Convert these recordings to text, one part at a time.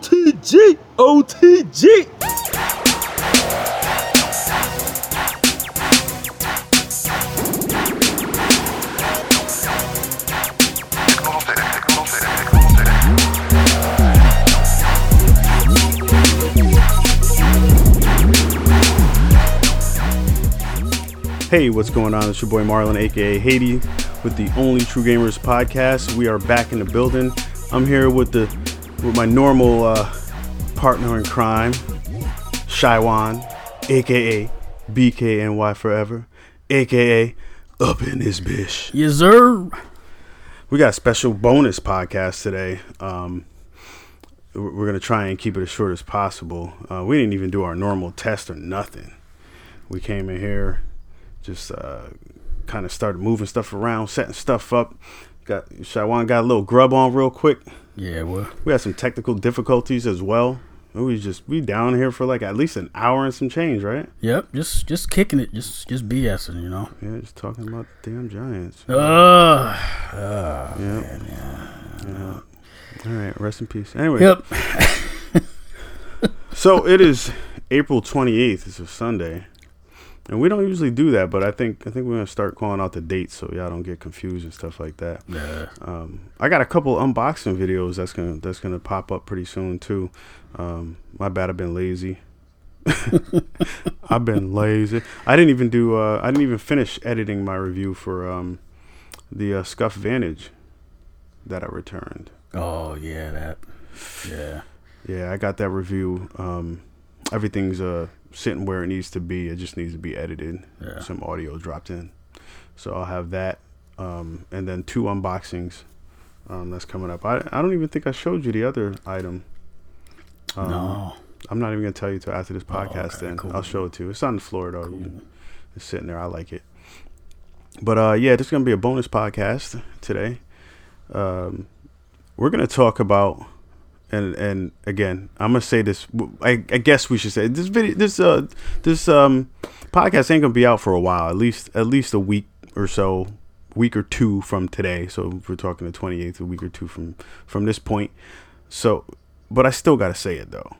OTG, OTG. Hey, what's going on? It's your boy Marlon, aka Haiti, with the Only True Gamers podcast. We are back in the building. I'm here with the with my normal uh, partner in crime, Shaiwan, aka BKNY Forever, aka Up in This Bish. Yes, sir. We got a special bonus podcast today. Um, we're we're gonna try and keep it as short as possible. Uh, we didn't even do our normal test or nothing. We came in here, just uh, kind of started moving stuff around, setting stuff up. Got Shawan got a little grub on real quick. Yeah, well, We had some technical difficulties as well. We just we down here for like at least an hour and some change, right? yep. Just, just kicking it. Just, just BSing. You know. Yeah, just talking about the damn Giants. Uh, Yeah. Yeah. All right, rest in peace. Anyway, yep. so it is April 28th. It's a Sunday. And we don't usually do that, but I think I think we're gonna start calling out the dates so y'all don't get confused and stuff like that. Yeah. Um, I got a couple unboxing videos that's gonna that's gonna pop up pretty soon too. Um, my bad, I've been lazy. I've been lazy. I didn't even do. Uh, I didn't even finish editing my review for um, the uh, Scuff Vantage that I returned. Oh yeah, that. Yeah. Yeah, I got that review. Um, everything's uh, sitting where it needs to be. It just needs to be edited. Yeah. Some audio dropped in, so I'll have that, um, and then two unboxings. Um, that's coming up. I, I don't even think I showed you the other item. Um, no. I'm not even gonna tell you till after this podcast. okay, then cool. I'll show it to you. It's on the floor though. You- It's sitting there. I like it. But uh, yeah, this is gonna be a bonus podcast today. Um, we're gonna talk about, and and again, I'm gonna say this. I, I guess we should say this video. This uh this um podcast ain't gonna be out for a while. At least at least a week or so, week or two from today. So if we're talking the 28th, a week or two from from this point. So, but I still gotta say it though.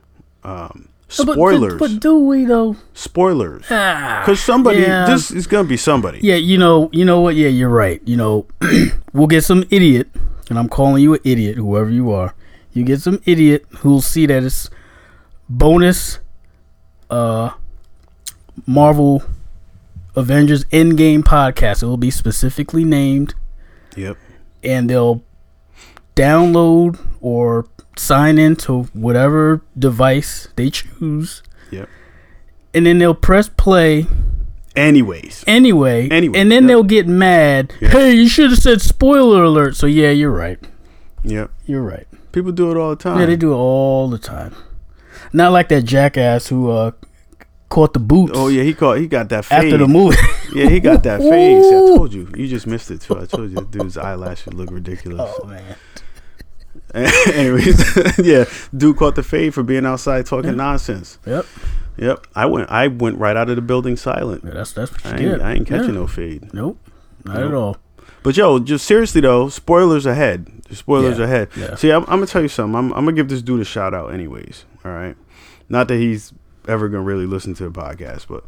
Um, But- but- spoilers. But, do we though? spoilers. Ah, Because somebody, yeah. this is gonna be somebody. Yeah, you know, you know what? Yeah, you're right. You know, we'll get some idiot, and I'm calling you an idiot, whoever you are. You get some idiot who'll see that it's bonus, uh, Marvel Avengers Endgame podcast. It will be specifically named, Yep. and they'll download or sign into whatever device they choose, Yep. and then they'll press play Anyways, anyway. Anyway, and then yep. they'll get mad. Yeah. Hey, you should have said spoiler alert. So yeah, you're right. yep. You're right. People do it all the time. Yeah, they do it all the time. Not like that jackass who uh caught the boots. Oh yeah, he caught. He got that fade. After the movie. Yeah, he got that fade. I told you. You just missed it too. I told you, dude's eyelashes look ridiculous. oh man. Anyways, yeah, dude caught the fade for being outside talking nonsense. Yep. Yep, I went. I went right out of the building silent. Yeah, that's that's what you I get. ain't, I ain't catching Yeah. no fade. Nope. Not Nope. at all. But yo, just seriously though, spoilers ahead. Spoilers Yeah, ahead. yeah. See, I'm, I'm gonna tell you something. I'm, I'm gonna give this dude a shout out, anyways. All right, not that he's ever gonna really listen to the podcast, but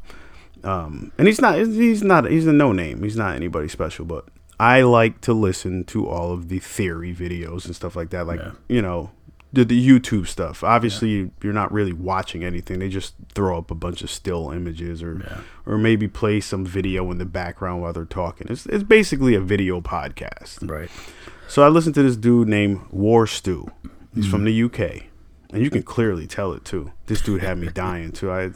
um, and he's not. He's not. He's a no name. He's not anybody special, but I like to listen to all of the theory videos and stuff like that. Like Yeah. you know. The, the YouTube stuff. Obviously, you're not really watching anything. They just throw up a bunch of still images, or Yeah. or maybe play some video in the background while they're talking. It's it's basically a video podcast. Right. So I listened to this dude named War Stew. He's from mm. the UK, and you can clearly tell it too. This dude had me dying too. I,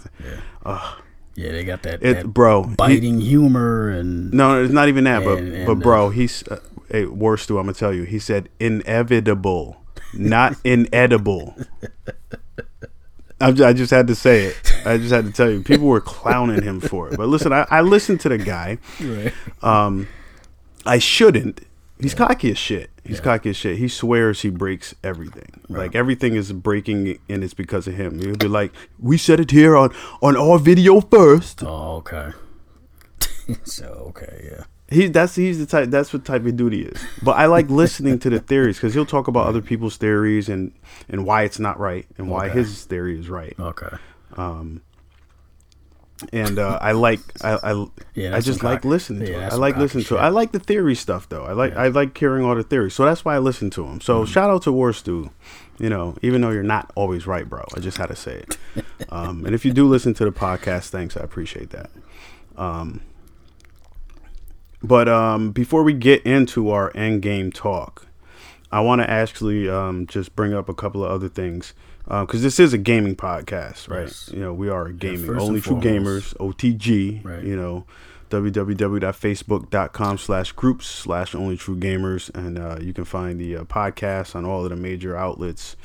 uh, Yeah, they got that, it, that bro. he- biting humor and no, it's not even that. But And- and, but bro, uh, he's uh, hey, War Stew. I'm gonna tell you. He said inevitable, not inedible. I just had to say it. I just had to tell you. People were clowning him for it. But listen, I, I listened to the guy. right. Um, I shouldn't. He's cocky as shit. He's cocky as shit. He swears he breaks everything. Like everything is breaking, and it's because of him. He'll be like, "We said it here on on our video first. Oh, okay. so okay, yeah. He that's he's the type that's what type of dude he is. But I like listening to the theories because he'll talk about other people's theories and and why it's not right and why Okay. his theory is right. Okay. Um. And uh, I like I I, Yeah, I just like listening yeah, to it. I like listening to shit. I like the theory stuff though. I like I like hearing all the theories. So that's why I listen to him. So shout out to War Stew. You know, even though you're not always right, bro. I just had to say it. um, and if you do listen to the podcast, thanks. I appreciate that. Um, but um, before we get into our end game talk, I want to actually um, just bring up a couple of other things because this is a gaming podcast, right? Yes. You know, we are a gaming first only true gamers, OTG. Right. You know, www.facebook.com slash groups slash only true gamers, and uh, you can find the uh, podcast on all of the major outlets,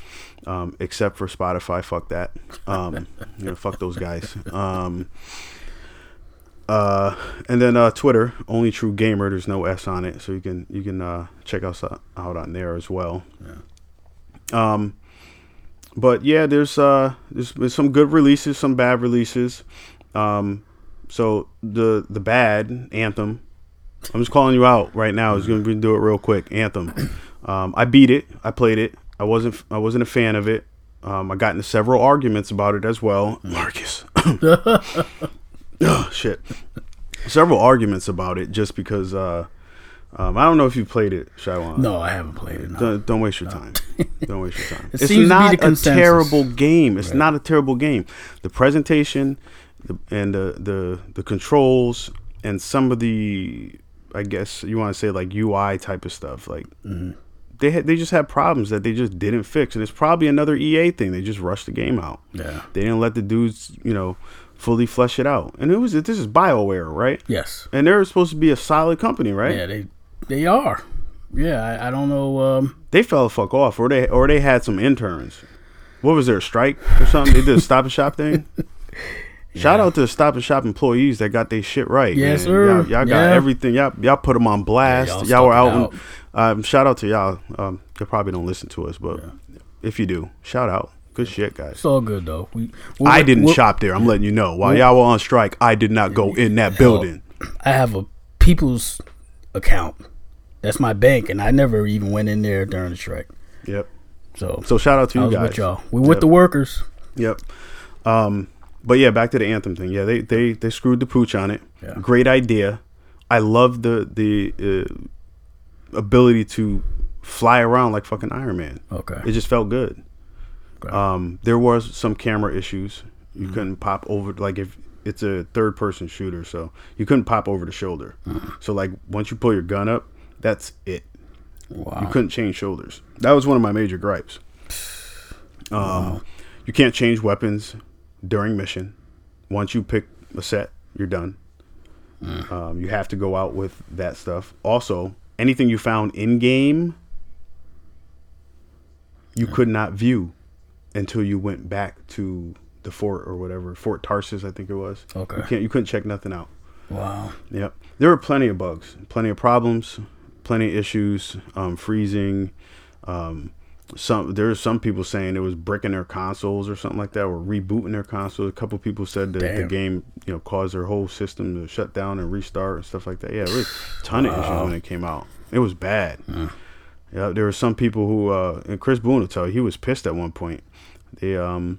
um, except for Spotify. Fuck that. Um, you know, fuck those guys. Um, uh, and then uh, Twitter, only true gamer. There's no S on it, so you can you can uh, check us out out on there as well. Um, but yeah, there's uh there's been some good releases, some bad releases. Um, so the the bad anthem. I'm just calling you out right now. Is going to do it real quick. Anthem. Um, I beat it. I played it. I wasn't I wasn't a fan of it. Um, I got into several arguments about it as well. Marcus. oh, shit. Several arguments about it just because uh, um, I don't know if you played it, Shaiwan. No, I haven't played it. No. Don't, don't waste your time. don't waste your time. It it's seems to be not a consensus. terrible game. It's not a terrible game. The presentation the, and the, the the controls and some of the I guess you want to say like UI type of stuff like Mm-hmm. they had, they just had problems that they just didn't fix and it's probably another EA thing. They just rushed the game out. Yeah. They didn't let the dudes you know fully flesh it out. And it was this is BioWare right? Yes. And they're supposed to be a solid company right? Yeah, they they are. Yeah, I, I don't know. Um, they fell the fuck off, or they or they had some interns. What was there a strike or something? They did a stop and shop thing. Shout out to the stop and shop employees that got their shit right. Yes, man. sir. Y'all, y'all got Yeah. everything. Y'all y'all put them on blast. y'all y'all were out. And, um, shout out to y'all. Um, you probably don't listen to us, but if you do, shout out. Good shit, guys. it's all good though. We, I didn't we- shop there. I'm letting you know. While y'all were on strike, I did not go in that building. I have a people's account. That's my bank, and I never even went in there during the strike. Yep. So, So shout out to I you was guys. with y'all. We with the workers. Yep. Um, but yeah, back to the anthem thing. Yeah, they they they screwed the pooch on it. Yeah. Great idea. I love the the uh, ability to fly around like fucking Iron Man. Okay. It just felt good. Okay. Um, there was some camera issues. You couldn't pop over like if it's a third person shooter, so you couldn't pop over the shoulder. So like once you pull your gun up, that's it. Wow. You couldn't change shoulders. That was one of my major gripes. Um, You can't change weapons during mission. Once you pick a set, you're done. Um, you have to go out with that stuff. Also, anything you found in game, you could not view until you went back to the fort or whatever Fort Tarsis, I think it was. Okay. You can't. You couldn't check nothing out. Wow. Yep. There were plenty of bugs, plenty of problems, plenty of issues, um, freezing. Um, some there's some people saying it was bricking their consoles or something like that, or rebooting their consoles. A couple people said that the game, you know, caused their whole system to shut down and restart and stuff like that. Yeah, it was a ton of issues when it came out. It was bad. Yeah, there were some people who, uh, and Chris Boone will tell you, he was pissed at one point. They, um,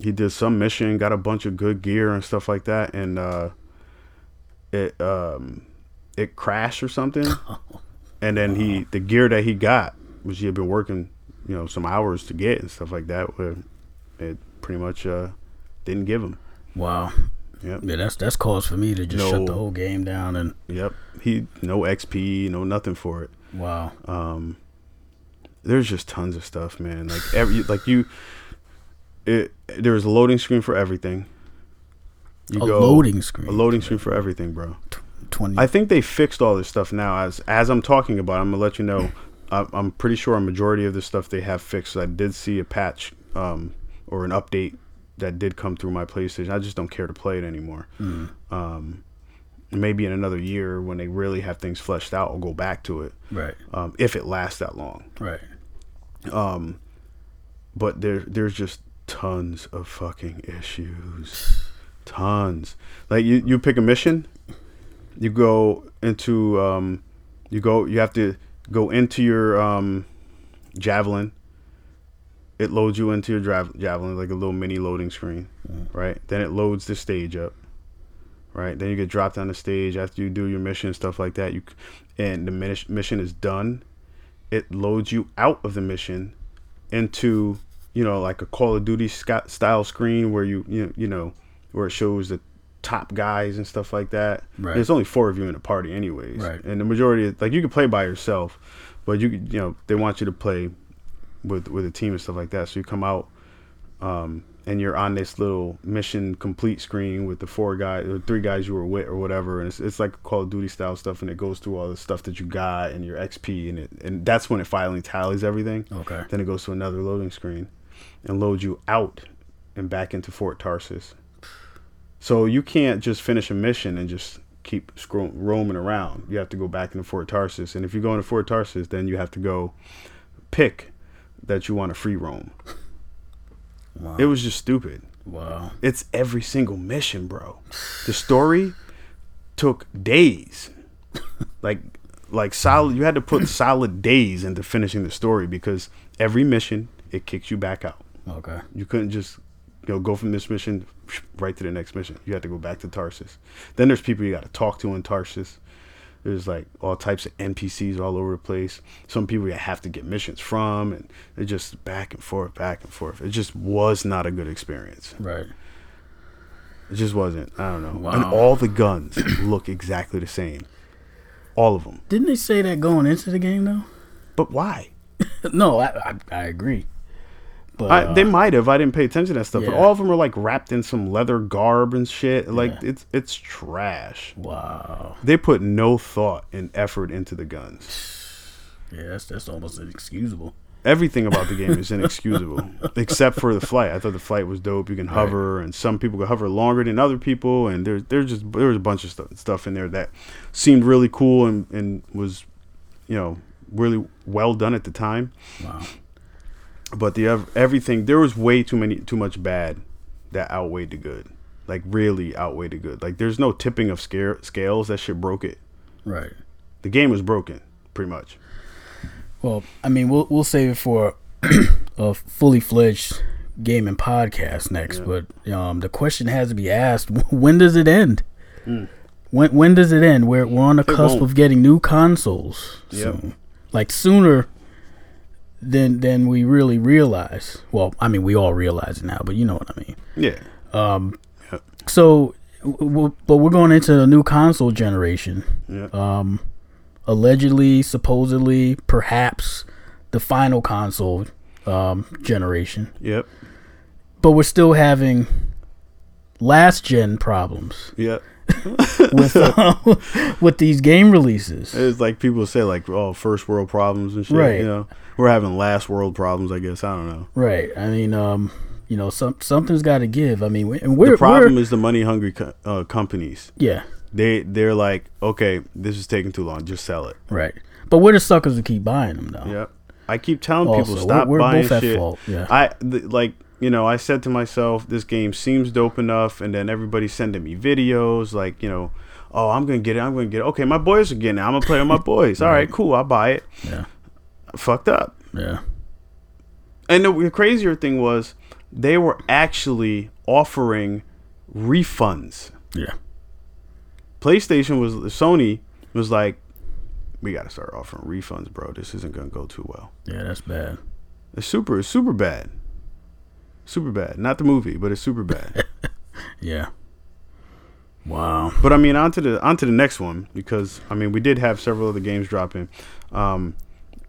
he did some mission, got a bunch of good gear and stuff like that, and uh, it um, it crashed or something. and then he, the gear that he got, which he had been working, you know, some hours to get and stuff like that, where it pretty much uh, didn't give him. Wow. Yep. Yeah, that's that's cause for me to just No. shut the whole game down and Yep. He no XP, no nothing for it. wow. um there's just tons of stuff man like every like you it there's a loading screen for everything you a loading screen. a loading screen for everything bro Twenty. i think they fixed all this stuff now as as i'm talking about i'm gonna let you know I, i'm pretty sure a majority of this stuff they have fixed i did see a patch um or an update that did come through my playstation i just don't care to play it anymore um maybe in another year when they really have things fleshed out i'll go back to it right. um, if it lasts that long Right. Um, but there there's just tons of fucking issues tons like you you pick a mission you go into um, you go you have to go into your um, javelin. It loads you into your dra- javelin like a little mini loading screen, right? Then it loads the stage up, right? Then you get dropped on the stage after you do your mission and stuff like that. You and the mission is done. It loads you out of the mission into you know like a Call of Duty style screen where you you you know where it shows the top guys and stuff like that. Right. There's only four of you in the party, anyways. Right. And the majority, like you can play by yourself, but you could- you know they want you to play with with a team and stuff like that. So you come out, um, and you're on this little mission complete screen with the four guys or three guys you were with or whatever, and it's, it's like Call of Duty style stuff, and it goes through all the stuff that you got and your XP, and it and that's when it finally tallies everything. Okay. Then it goes to another loading screen and load you out and back into Fort Tarsis. So you can't just finish a mission and just keep scro- roaming around. You have to go back into Fort Tarsis, and if you go into Fort Tarsis, then you have to go pick that you want to free roam. Wow. It was just stupid. wow. It's every single mission, bro. The story took days. like like solid you had to put solid days into finishing the story because every mission it kicks you back out. Okay. You couldn't just you know go from this mission right to the next mission. You had to go back to Tarsis. Then there's people you got to talk to in Tarsis. There's like all types of NPCs all over the place. Some people you have to get missions from, and it just back and forth, back and forth. It just was not a good experience. Right. It just wasn't. I don't know. Wow. And all the guns look exactly the same. All of them. Didn't they say that going into the game though? But why? no, I I, I agree. But I, uh, they might have. I didn't pay attention to that stuff. But all of them are like wrapped in some leather garb and shit. Like Yeah. it's it's trash. wow. They put no thought and effort into the guns. Yeah, that's that's almost inexcusable. Everything about the game is inexcusable, except for the flight. I thought the flight was dope. You can hover, and some people can hover longer than other people. And there's there's just there was a bunch of stuff, stuff in there that seemed really cool and and was, you know, really well done at the time. Wow. But the everything there was way too many too much bad that outweighed the good. Like really outweighed the good. Like there's no tipping of scare, scales. That shit broke it. Right. The game was broken, pretty much. Well, I mean, we'll we'll save it for a fully fledged gaming podcast next. But um, the question has to be asked: When does it end? When when does it end? We're we're on the cusp won't. of getting new consoles Yep. soon. Like sooner than than we really realize. Well, I mean, we all realize it now, but you know what I mean. Yeah. Um. So, w- w- but we're going into a new console generation. Yeah. Um, allegedly, supposedly, perhaps the final console um, generation. Yep. But we're still having last gen problems Yep. With uh, with these game releases. It's like people say like, oh, first world problems and shit. Right. You know, we're having last world problems. I guess I don't know. Right. I mean, um, you know, some something's got to give. I mean, and we're the problem we're, is the money hungry co- uh, companies. yeah, They they're like, okay, this is taking too long. Just sell it. right. But we're the suckers who keep buying them, though. Yep. I keep telling Also, people we're- stop we're buying both at shit. fault, yeah. I th- like you know I said to myself, this game seems dope enough, and then everybody's sending me videos like you know, oh I'm gonna get it, I'm gonna get it. Okay, my boys are getting it. I'm gonna play with my boys. All right, cool. I'll buy it. Yeah. Fucked up. Yeah. And the, the crazier thing was they were actually offering refunds. Yeah. PlayStation was Sony was like, we got to start offering refunds, bro. This isn't gonna go too well. Yeah. That's bad. It's super, it's super bad. Super bad. Not the movie, but it's super bad. Yeah. Wow. but I mean, on to the on to the next one because I mean, we did have several other games dropping, um,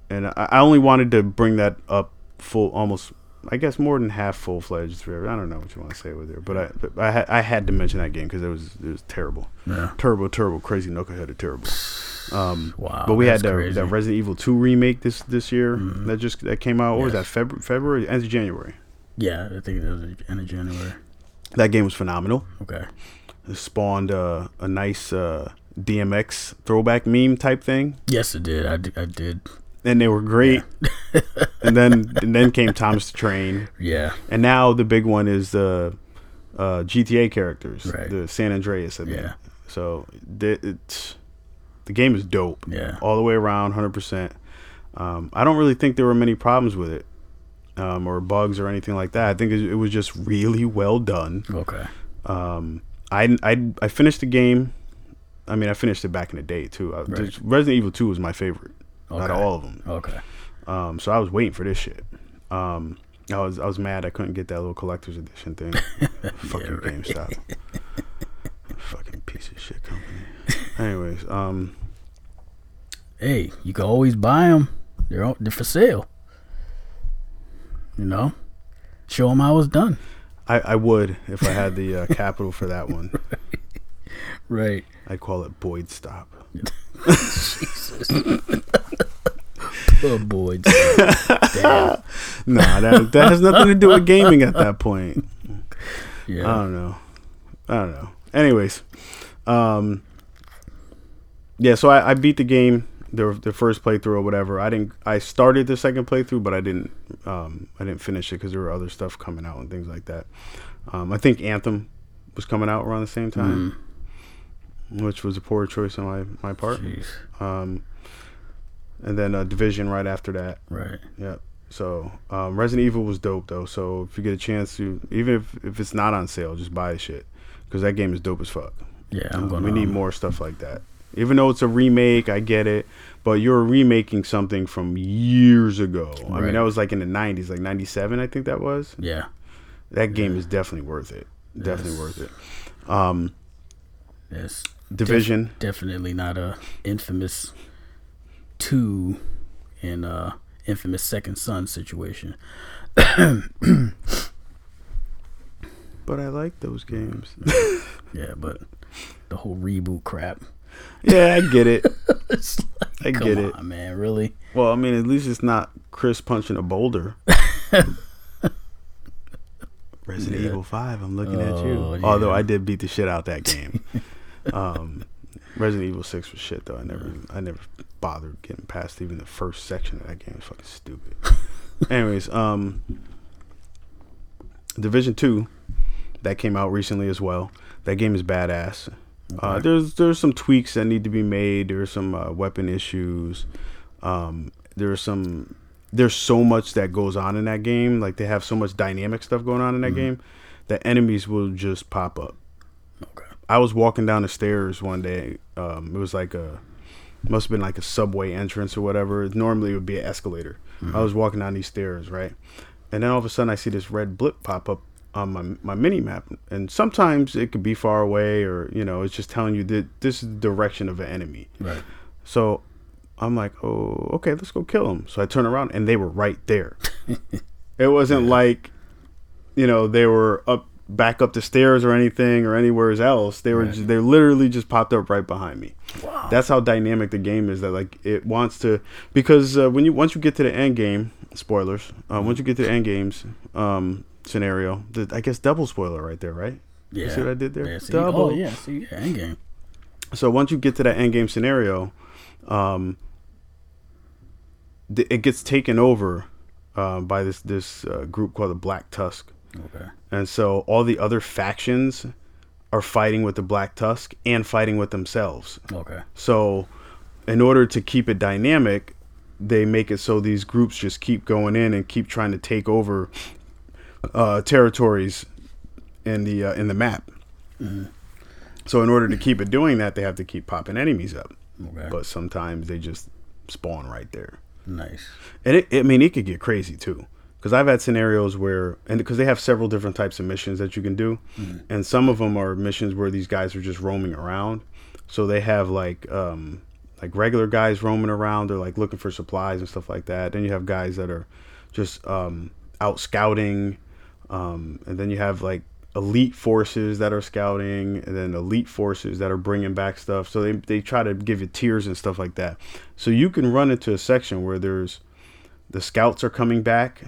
and I, I only wanted to bring that up full, almost, I guess, more than half full fledged. I don't know what you want to say with it, but I but I, had I had to mention that game because it was it was terrible, Yeah. terrible, terrible, crazy knuckleheaded, terrible. Um, Wow. but we had that's the, crazy. that Resident Evil 2 remake this this year Mhm. that just that came out. What was that? February, February, end of January. Yeah, I think it was end of January. That game was phenomenal. Okay. It spawned uh, a nice uh, DMX throwback meme type thing, Yes, it did. I did. And they were great. and then and then came Thomas the Train, Yeah. and now the big one is the uh, GTA characters, Right. the San Andreas. I mean. Yeah. So the, it's the game is dope. Yeah. all the way around, hundred percent. Um, I don't really think there were many problems with it, um, or bugs or anything like that. I think it, it was just really well done. Okay. Um, I, I I finished the game. I mean, I finished it back in the day too. I, Right. just- Resident Evil Two was my favorite out of all of them. Okay. Um, so I was waiting for this shit. Um, I was I was mad I couldn't get that little collector's edition thing. Fucking right. GameStop. Fucking piece of shit company. Anyways, um, Hey, you can always buy them. They're all, they're for sale. You know, show them how it's done. I, I would if I had the uh, capital for that one. Right. I'd call it Boyd Stop. Jesus. oh boy. Damn. Nah, that that has nothing to do with gaming at that point. Yeah. I don't know. I don't know. Anyways, um, yeah. So I, I beat the game, the the first playthrough or whatever. I didn't. I started the second playthrough, but I didn't. Um, I didn't finish it because there were other stuff coming out and things like that. Um, I think Anthem was coming out around the same time, which was a poor choice on my my part. Jeez. Um, and then uh, Division right after that. Right. Yep. So um, Resident Evil was dope though. So if you get a chance to, even if, if it's not on sale, just buy the shit because that game is dope as fuck. Yeah, I'm Um, gonna. we need more stuff like that. Even though it's a remake, I get it, but you're remaking something from years ago. I mean, that was like in the '90s, like '97, I think that was. Yeah. That game is definitely worth it. Definitely Yes. worth it. Um, Yes. Division. Definitely not a infamous two and uh infamous second son situation. But I like those games. Yeah, but the whole reboot crap. Yeah, I get it. Like, I come get it. man. Really? Well, I mean, at least it's not Chris punching a boulder. Resident Yeah. Evil Five. I'm looking at Oh, you. yeah. Although I did beat the shit out that game. um, Resident Evil Six was shit though. I never, I never bothered getting past even the first section of that game. It's fucking stupid. Anyways, um, Division Two, that came out recently as well. That game is badass. Uh, there's there's some tweaks that need to be made. There's some uh, weapon issues. Um, there's some there's so much that goes on in that game. Like they have so much dynamic stuff going on in that game that enemies will just pop up. Okay. I was walking down the stairs one day. Um, it was like a must have been like a subway entrance or whatever. Normally it would be an escalator. I was walking down these stairs, right? And then all of a sudden I see this red blip pop up on my my mini map. And sometimes it could be far away or, you know, it's just telling you that this is the direction of an enemy. Right. So I'm like, oh, okay, let's go kill them. So I turn around and they were right there. it wasn't like, you know, they were up back up the stairs or anything or anywhere else. They were Right. just, they literally just popped up right behind me. Wow. That's how dynamic the game is. That like it wants to because uh, when you once you get to the end game, spoilers. Uh, once you get to the end games um, scenario, the, I guess double spoiler right there, right? yeah. You see what I did there? Yeah, see, Double. Oh yeah. See, yeah, endgame. So once you get to that end game scenario, um, th- it gets taken over uh, by this this uh, group called the Black Tusk, Okay. and so all the other factions are fighting with the Black Tusk and fighting with themselves. Okay. So, in order to keep it dynamic, they make it so these groups just keep going in and keep trying to take over uh, territories in the uh, in the map. So, in order to keep it doing that, they have to keep popping enemies up. Okay. But sometimes they just spawn right there, nice. and it, I mean, it could get crazy too. Because I've had scenarios where, and because they have several different types of missions that you can do, and some of them are missions where these guys are just roaming around. So they have like um, like regular guys roaming around. They're like looking for supplies and stuff like that. Then you have guys that are just um, out scouting, um, and then you have like elite forces that are scouting, and then elite forces that are bringing back stuff. So they they try to give you tiers and stuff like that. So you can run into a section where there's the scouts are coming back,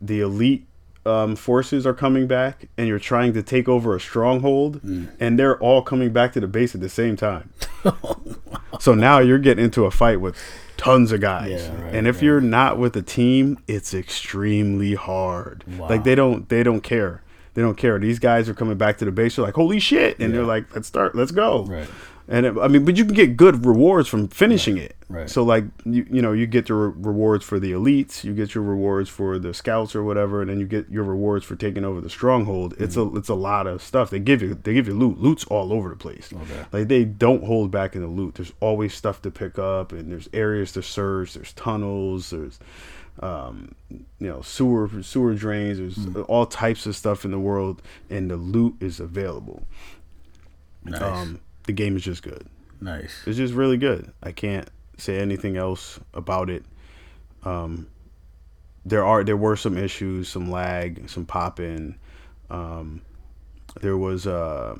the elite um, forces are coming back, and you're trying to take over a stronghold, and they're all coming back to the base at the same time. so now you're getting into a fight with tons of guys, Yeah, right, and if right. you're not with a team, it's extremely hard. Wow. Like they don't they don't care. They don't care. These guys are coming back to the base. They're like, holy shit, and Yeah. they're like, let's start, let's go. Right. And it, I mean, but you can get good rewards from finishing it. Right. So like you you know you get your re- rewards for the elites, you get your rewards for the scouts or whatever, and then you get your rewards for taking over the stronghold. It's Mm-hmm. a it's a lot of stuff. They give you they give you loot. Loot's all over the place. Okay. Like they don't hold back in the loot. There's always stuff to pick up, and there's areas to search. There's tunnels. There's um, you know sewer sewer drains. There's Mm. all types of stuff in the world, and the loot is available. Nice. Um, the game is just good. nice. It's just really good. I can't say anything else about it. Um, there are there were some issues, some lag, some pop in. Um, there was uh,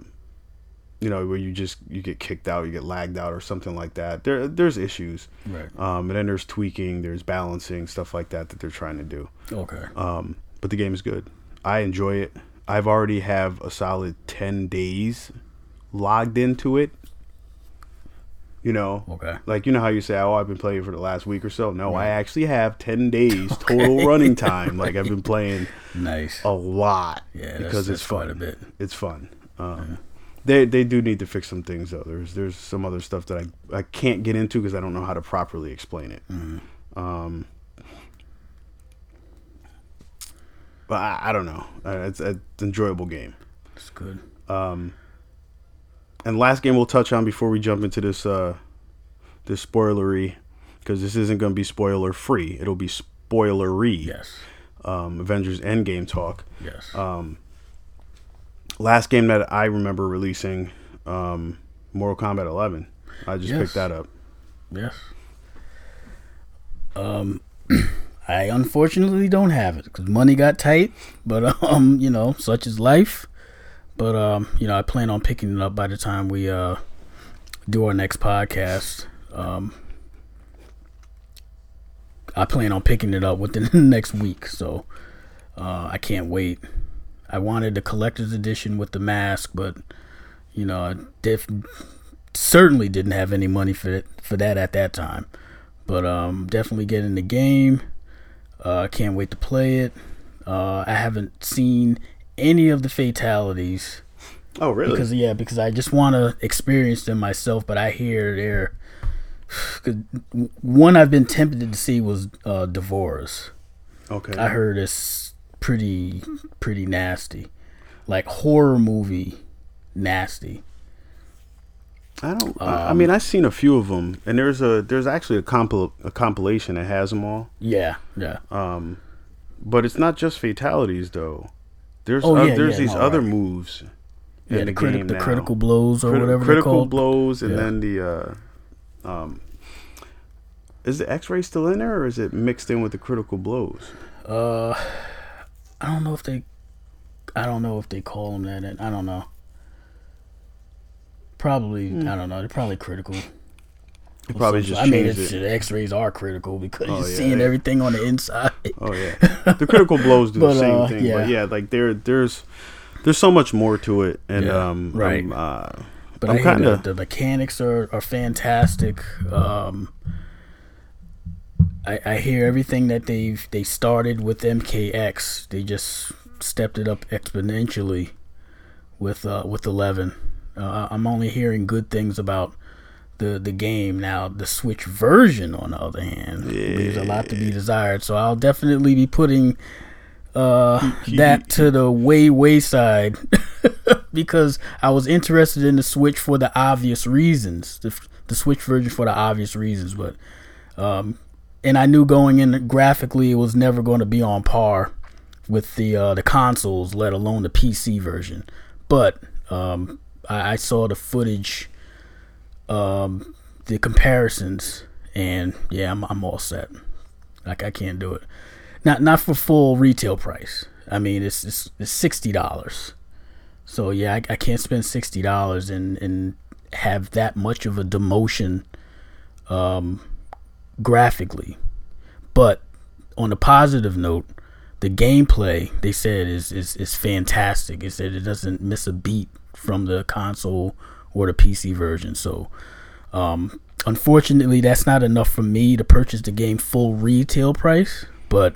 you know where you just you get kicked out, you get lagged out or something like that. There there's issues. Right. Um, and then there's tweaking, there's balancing, stuff like that that they're trying to do. Okay. Um, but the game is good. I enjoy it. I've already have a solid ten days logged into it. You know, Okay. like you know how you say, "Oh, I've been playing for the last week or so." No, I actually have ten days total running time. Like I've been playing Nice. a lot Yeah, because it's fun. a bit. It's fun. Um, They they do need to fix some things though. There's there's some other stuff that I I can't get into because I don't know how to properly explain it. Mm-hmm. Um, but I, I don't know. Uh, It's, it's an enjoyable game. It's good. And last game we'll touch on before we jump into this uh this spoilery because this isn't going to be spoiler free. It'll be spoilery. Yes. Um, Avengers Endgame talk. Yes. Um, Last game that I remember releasing, um, Mortal Kombat 11. I just Yes. picked that up. yes. Um, I unfortunately don't have it because money got tight. But um, you know, such is life. But um, you know, I plan on picking it up by the time we uh do our next podcast. Um, I plan on picking it up within the next week, so uh, I can't wait. I wanted the collector's edition with the mask, but you know, I def- certainly didn't have any money for it, for that at that time. But um, definitely getting the game. Uh, can't wait to play it. Uh, I haven't seen any of the fatalities Oh, really? because yeah, because I just want to experience them myself. But I hear they're one I've been tempted to see was uh, D'Vorah. okay. I heard it's pretty pretty nasty, like horror movie nasty. I don't. I, Um, I mean, I've seen a few of them, and there's a there's actually a compil a compilation that has them all. Yeah, yeah. Um, but it's not just fatalities though. There's Oh, yeah, there's yeah, these no, other right. moves. yeah, the, criti- game the critical blows or Criti- whatever critical called. blows, and Yeah. then the uh, um, is the X-ray still in there, or is it mixed in with the critical blows? Uh, I don't know if they, I don't know if they call them that. I don't know. Probably, Hmm. I don't know. They're probably critical. Probably Some- just I mean, it's, it. the X-rays are critical because Oh, you're yeah, seeing yeah. everything on the inside. Oh yeah, the critical blows do But, the same uh, thing. yeah. But yeah, like there, there's, there's so much more to it, and Yeah, um, right. I'm, uh, But I'm I kinda- the, the mechanics are, are fantastic. Um, I, I hear everything that they've they started with MKX. They just stepped it up exponentially with uh, with Eleven. Uh, I'm only hearing good things about the the game now. The Switch version, on the other hand, leaves a lot to be desired. So I'll definitely be putting uh, that to the way wayside because I was interested in the Switch for the obvious reasons, the, the Switch version for the obvious reasons, but um, and I knew going in graphically it was never going to be on par with the uh, the consoles, let alone the PC version. But um, I, I saw the footage, um, the comparisons, and yeah, I'm I'm all set. Like I can't do it. Not not for full retail price. I mean, it's it's, it's sixty dollars. So yeah, I, I can't spend sixty dollars and and have that much of a demotion, um, graphically. But on a positive note, the gameplay they said is is is fantastic. It said it doesn't miss a beat from the console or the PC version. So, um, unfortunately, that's not enough for me to purchase the game full retail price. But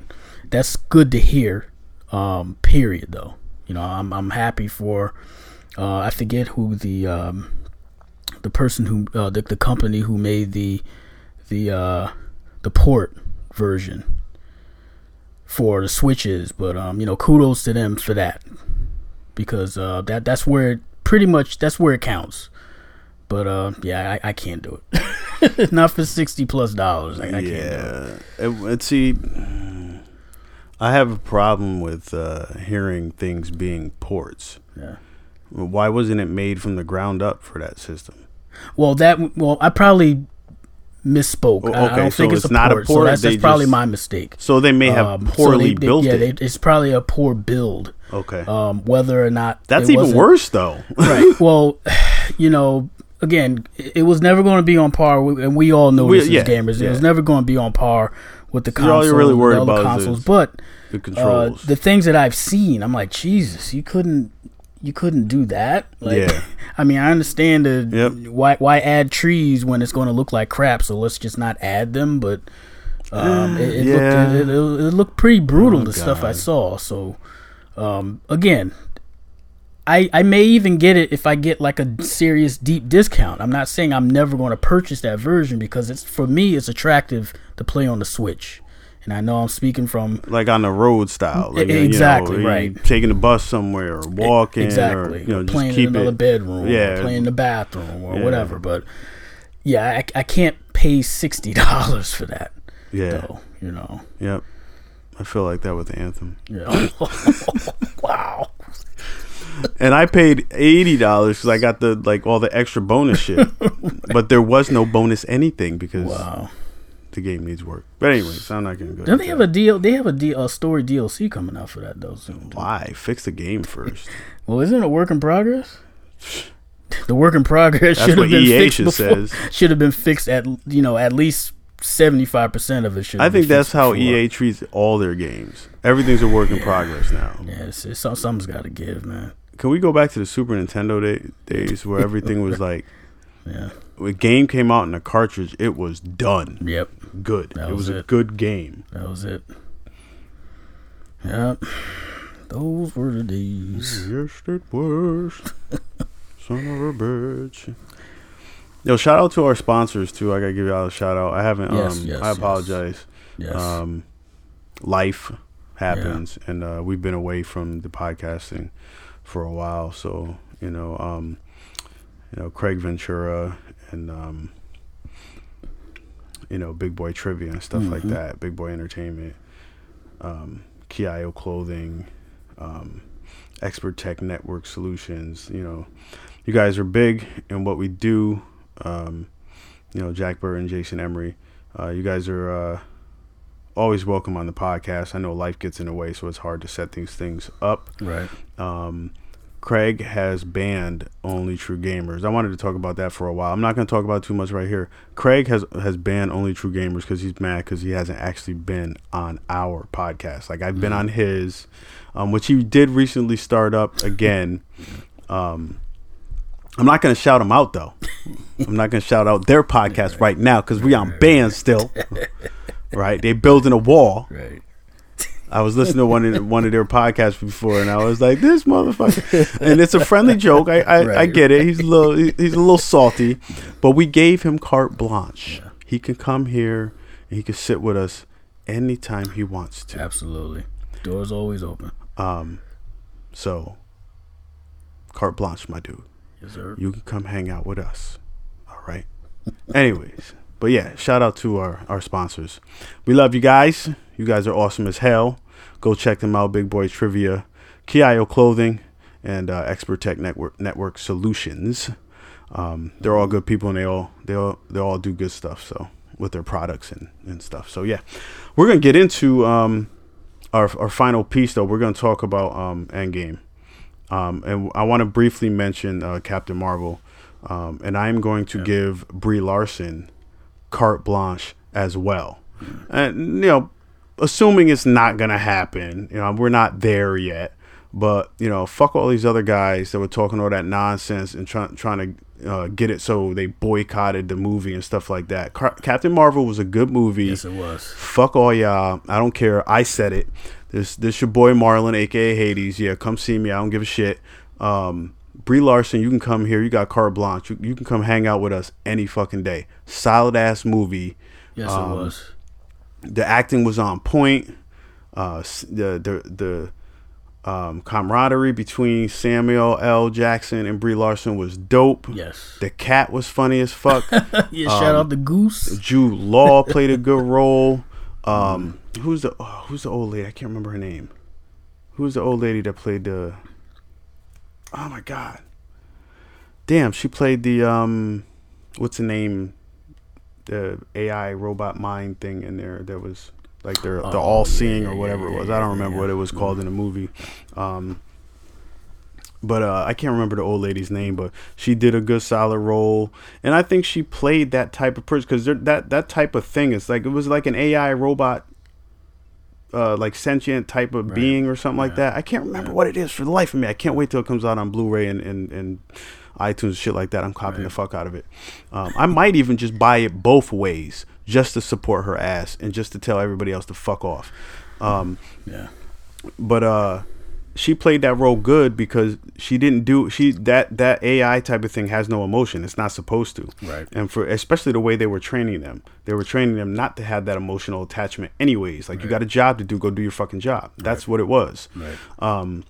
that's good to hear. Um, period though. You know, I'm I'm happy for. Uh, I forget who the um, the person who uh, the the company who made the the uh, the port version for the switches, but um, you know, kudos to them for that because uh, that that's where pretty much that's where it counts. But uh, yeah, I, I can't do it. Not for sixty plus dollars. I, I can't do it. yeah. See, I have a problem with uh, hearing things being ports. Yeah. Why wasn't it made from the ground up for that system? Well, that well, I probably misspoke. Oh, I- okay, don't think so it's, it's a not a port. So that's, that's probably just- my mistake. So they may have Um, so poorly they- they- built yeah, it. they- it's probably a poor build. Okay, Um, whether or not that's even worse though. right. Well, you know, again, it was never going to be on par, with, and we all know We- this yeah, as gamers. It was never going to be on par with the So all consoles, you're really worried the about consoles. But the uh, controls. the things that I've seen, I'm like, Jesus, you couldn't, you couldn't do that. Like, Yeah. I mean, I understand the Yep. why why add trees when it's going to look like crap. So let's just not add them. But um, it, it, Yeah. looked, it, it, it looked pretty brutal. Oh, the stuff I saw. So um, again, I I may even get it if I get like a serious deep discount. I'm not saying I'm never going to purchase that version because it's for me it's attractive to play on the Switch. And I know I'm speaking from like on the road style, like, E- you know, exactly, right. Taking the bus somewhere or walking, exactly or you know, just playing in another it. bedroom, Yeah. or playing in the bathroom, or Yeah. whatever. But yeah, I, I can't pay sixty dollars for that. Yeah, Though, you know. yep. I feel like that with the Anthem, Yeah. wow. and I paid eighty dollars because I got the like all the extra bonus shit, but there was no bonus anything because Wow. the game needs work. But anyways, I'm not gonna go. Don't they have that. a deal? They have a, deal, a story DLC coming out for that though soon. Why fix the game first? Well, isn't it a work in progress? The work in progress That's should have been EA fixed should before. says. Should have been fixed at you know at least seventy five percent of it. Should. I think that's how before. EA treats all their games. Everything's a work in progress now. Yeah, it's, it's, something's got to give, man. Can we go back to the Super Nintendo day, days where everything was like, Yeah. when a game came out in a cartridge, it was done. Yep. Good. That it was, was a good game. That was it. Yep. Those were the days. Yes, it was. Son of a bitch. Yo, shout out to our sponsors too. I gotta give y'all a shout out. I haven't. Yes, um, yes, I apologize. Yes. Um, life happens, and uh, we've been away from the podcasting for a while. So you know, um, you know, Craig Ventura and um, you know, Big Boy Trivia and stuff like Mhm. that. Big Boy Entertainment, um, Kio Clothing, um, Expert Tech Network Solutions. You know, you guys are big in what we do. Um, you know, Jack Burton, Jason Emery. Uh, you guys are uh, always welcome on the podcast. I know life gets in the way, so it's hard to set these things up. right. Um, Craig has banned Only True Gamers. I wanted to talk about that for a while. I'm not going to talk about it too much right here. Craig has has banned Only True Gamers because he's mad because he hasn't actually been on our podcast. Like I've been on his, um, which he did recently start up again. Um, I'm not going to shout them out though. I'm not going to shout out their podcast right now because we on ban still. Right? They building a wall. Right. I was listening to one of one of their podcasts before, and I was like, "This motherfucker!" And it's a friendly joke. I I, I Right. get it. He's a little he's a little salty, but we gave him carte blanche. He can come here and he can sit with us anytime he wants to. Absolutely. Doors always open. Um, so carte blanche, my dude. Yes, sir. You can come hang out with us. All right. Anyways, but yeah, shout out to our, our sponsors. We love you guys. You guys are awesome as hell. Go check them out. Big Boy Trivia, Kio Clothing, and uh, Expert Tech Network Network Solutions. Um, they're all good people and they all they all they all do good stuff. So with their products and, and stuff. So yeah, we're gonna get into um, our our final piece though. We're gonna talk about um, Endgame. Um, and I want to briefly mention uh, Captain Marvel, um, and I am going to give Brie Larson carte blanche as well. And you know, assuming it's not gonna happen, you know, we're not there yet. But you know, fuck all these other guys that were talking all that nonsense and trying trying to uh, get it so they boycotted the movie and stuff like that. Car- Captain Marvel was a good movie. Yes, it was. Fuck all y'all. I don't care. I said it. This this your boy Marlon, aka Hades. Yeah, come see me. I don't give a shit. Um, Brie Larson, you can come here. You got carte blanche. You, you can come hang out with us any fucking day. Solid ass movie. Yes, Um, it was. The acting was on point. Uh, the the the um, camaraderie between Samuel L. Jackson and Brie Larson was dope. Yes. The cat was funny as fuck. Yeah. shout um, out the goose. Jude Law played a good role. Um, who's the oh, who's the old lady? I can't remember her name. Who's the old lady that played the? Oh my god! Damn, she played the um, what's the name? The AI robot mind thing in there. That was like they're the Oh, all seeing yeah, or yeah, whatever it yeah, was. I don't remember yeah. what it was called in the movie. Um, but uh, I can't remember the old lady's name, but she did a good solid role, and I think she played that type of person because that that type of thing is like it was like an AI robot, uh, like sentient type of being or something like that. I can't remember what it is for the life of me. I can't wait till it comes out on Blu-ray and and, and iTunes and shit like that. I'm copying the fuck out of it. Um, I might even just buy it both ways just to support her ass and just to tell everybody else to fuck off. Um, Yeah. but uh she played that role good because she didn't do she that that AI type of thing has no emotion. It's not supposed to. Right. And for especially the way they were training them, they were training them not to have that emotional attachment. Anyways, like you got a job to do, go do your fucking job. That's what it was. Right. Um,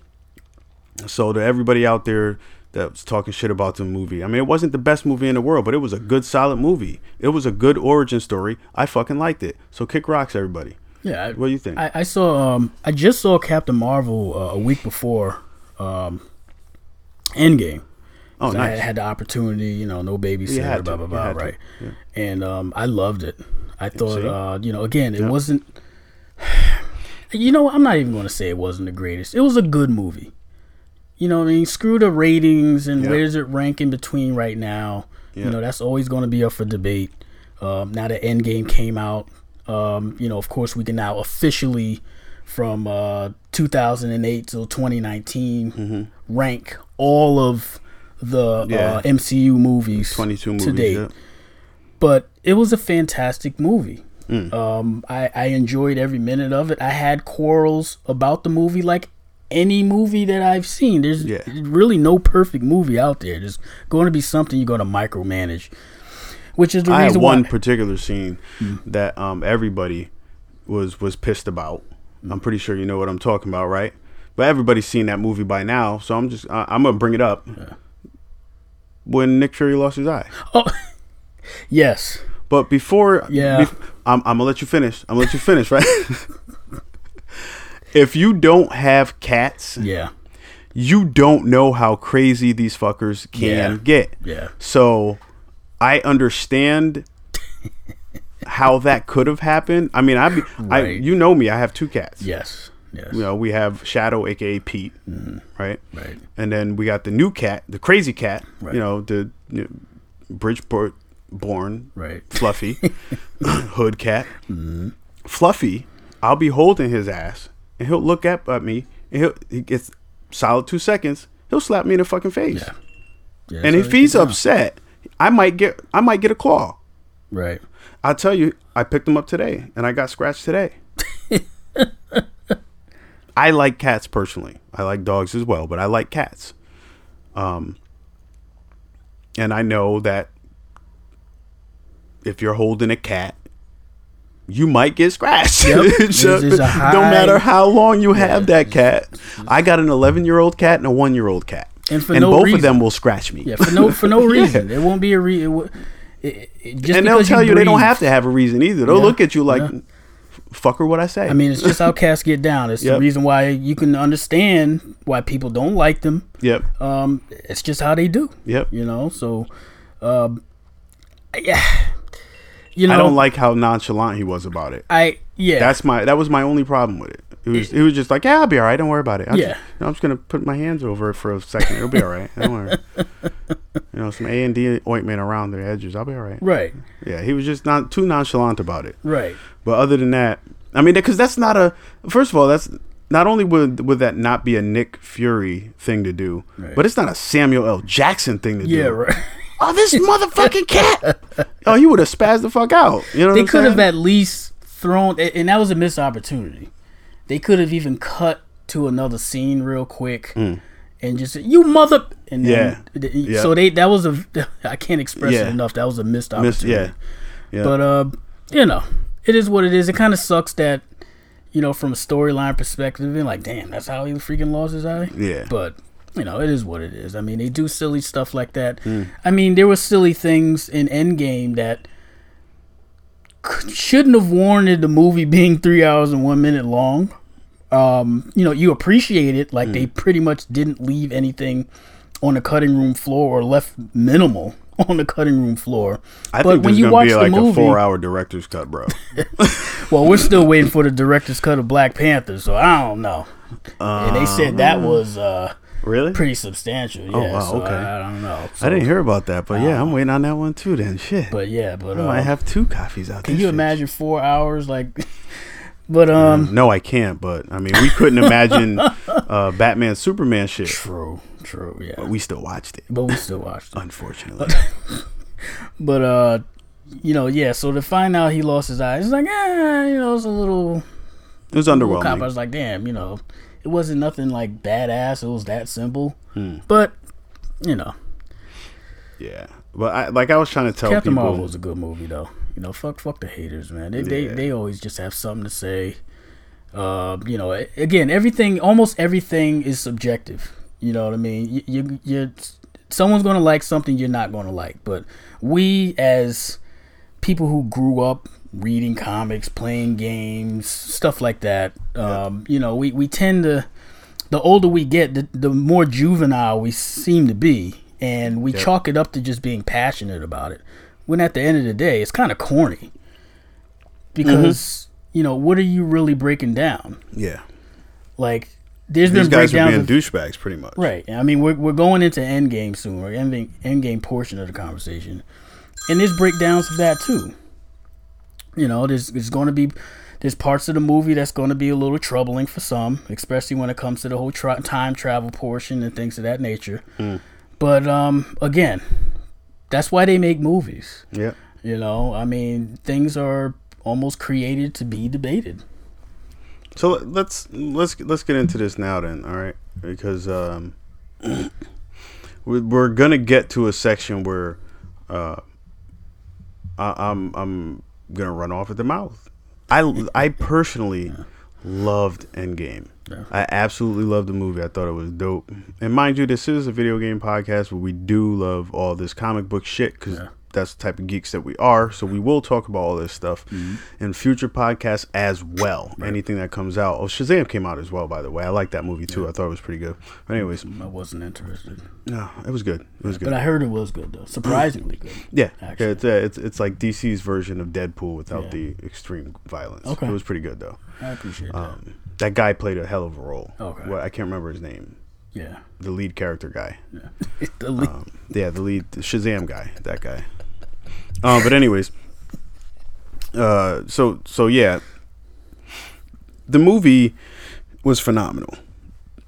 so to everybody out there that's talking shit about the movie, I mean, it wasn't the best movie in the world, but it was a good, solid movie. It was a good origin story. I fucking liked it. So kick rocks, everybody. Yeah. I, What do you think? I, I saw. Um, I just saw Captain Marvel uh, a week before um, Endgame. oh, So I nice. had the opportunity, you know, no babysitter, blah blah blah, right? Yeah. And um, I loved it. I thought, uh, you know, again, it Yeah. wasn't. You know, I'm not even going to say it wasn't the greatest. It was a good movie. You know, what I mean, screw the ratings and Yeah. where's it ranking between right now. You know, that's always going to be up for debate. Um, now that Endgame came out, um, you know, of course, we can now officially, from uh, 2008 till 2019, rank all of the Mm-hmm. Yeah. uh, MCU movies 22 to date. yeah. But it was a fantastic movie. Mm. Um, I, I enjoyed every minute of it. I had quarrels about the movie, like any movie that I've seen. There's Yeah. really no perfect movie out there. There's going to be something you're going to micromanage, which is the I had one why. particular scene Hmm. that um, everybody was was pissed about. I'm pretty sure you know what I'm talking about, right? But everybody's seen that movie by now, so I'm just I, I'm gonna bring it up. When Nick Fury lost his eye, Oh, yes. but before, Yeah. I'm, I'm gonna let you finish. I'm gonna let you finish, right? if you don't have cats, Yeah. you don't know how crazy these fuckers can Yeah. get. Yeah. So I understand how that could have happened. I mean, I, be, I you know me, I have two cats. Yes. Yes. You know, we have Shadow, aka Pete, Mm-hmm. right? Right. And then we got the new cat, the crazy cat. Right. You know, the you know, Bridgeport born Right. Fluffy, hood cat. Mm-hmm. Fluffy, I'll be holding his ass, and he'll look up at me, and he'll he gets solid two seconds. He'll slap me in the fucking face. Yeah. Yeah, And if he's upset, I might get I might get a claw. Right. I'll tell you, I picked him up today and I got scratched today. I like cats personally. I like dogs as well, but I like cats. Um and I know that if you're holding a cat, you might get scratched. Yep. So, There's- there's no matter how long you have that cat. I got an 11 year old cat and a one year old cat. And for and no both reason. of them will scratch me. Yeah. For no for no Yeah. reason. It won't be a re. It, wo- it, it, just and they'll tell you, they don't have to have a reason either. They'll Yeah. look at you like, Yeah. fucker, what I say. I mean, it's just how cats get down. It's Yep. the reason why you can understand why people don't like them. yep, Um, it's just how they do. yep. You know. So, um, yeah. You know, I don't like how nonchalant he was about it. I yeah. That's my that was my only problem with it. It was it was just like, yeah, I'll be all right. Don't worry about it. I'm Yeah. just, you know, I'm just gonna put my hands over it for a second. It'll be all right. Don't worry. you know, some A and D ointment around the edges. I'll be all right. right. Yeah, he was just not too nonchalant about it. Right. But other than that, I mean, because that's not a. First of all, that's not only would would that not be a Nick Fury thing to do, Right. but it's not a Samuel L. Jackson thing to Yeah. do. Right. Oh, this motherfucking cat! oh, he would have spazzed the fuck out. You know, what they could have at least thrown, and that was a missed opportunity. They could have even cut to another scene real quick Mm. and just you mother and then, Yeah. Yeah. so they that was a I can't express Yeah. it enough that was a missed Miss, opportunity yeah, yeah. but uh you know it is what it is it kind of sucks that you know from a storyline perspective and like damn that's how he freaking lost his eye yeah. but you know it is what it is i mean they do silly stuff like that Hmm. i mean there were silly things in endgame that shouldn't have warranted the movie being three hours and one minute long um you know you appreciate it like Hmm. they pretty much didn't leave anything on the cutting room floor or left minimal on the cutting room floor I but think when you gonna watch be the like a four-hour director's cut, bro. well we're still waiting for the director's cut of black panther so i don't know and they said that was uh really? pretty substantial. Yeah, Oh, wow, so okay. I, I don't know. I didn't hear about that, but yeah, I'm waiting on that one too. Then shit, But yeah, but I uh, might have two coffees out. There. Can you bitch. imagine four hours like? But um, No, I can't. But I mean, we couldn't imagine uh, Batman Superman shit. true, true, yeah. But we still watched it, But we still watched it. unfortunately. But uh, you know, yeah. So to find out he lost his eyes, it's like, eh, you know, it's a little. It was little cop. I was like, damn, you know, it wasn't nothing like badass. It was that simple. Hmm. But you know, Yeah, but I, like I was trying to tell Captain people. Marvel was a good movie though. You know, fuck fuck the haters, man. They they, Yeah. they always just have something to say. Uh, you know, again, everything almost everything is subjective. You know what I mean? You you someone's going to like something you're not going to like, but we as people who grew up reading comics, playing games, stuff like that, um, you know, we, we tend to the older we get, the, the more juvenile we seem to be, and we chalk it up to just being passionate about it. When at the end of the day, it's kind of corny because you know what are you really breaking down? Yeah, Like there's these been guys are breakdowns being of- douchebags, pretty much. Right. I mean, we're, we're going into Endgame soon. We're ending Endgame portion of the conversation, and there's breakdowns of that too. You know, there's there's going to be there's parts of the movie that's going to be a little troubling for some, especially when it comes to the whole tra- time travel portion and things of that nature. But um, again, that's why they make movies. Yeah. You know, I mean, things are almost created to be debated. So let- let's let's let's get into this now then, all right? Because um, we- we're gonna get to a section where uh, I, I'm I'm gonna run off at the mouth. I I personally loved Endgame. Yeah. I absolutely loved the movie. I thought it was dope. And mind you, this is a video game podcast where we do love all this comic book shit because Yeah. That's the type of geeks that we are. So we will talk about all this stuff in future podcasts as well. Anything that comes out. Oh, Shazam came out as well, by the way. I like that movie too. I thought it was pretty good. But anyways, I wasn't interested, no, it was good. It was good. but I heard it was good though, surprisingly good. yeah, actually. it's, uh, it's it's like DC's version of Deadpool without Yeah. the extreme violence. Okay. It was pretty good though. I appreciate that. Um, that guy played a hell of a role. Okay. What I can't remember his name. yeah. The lead character guy. Yeah. the lead. Um, yeah, the lead the Shazam guy, that guy. Um, but anyways, uh, so so yeah, the movie was phenomenal.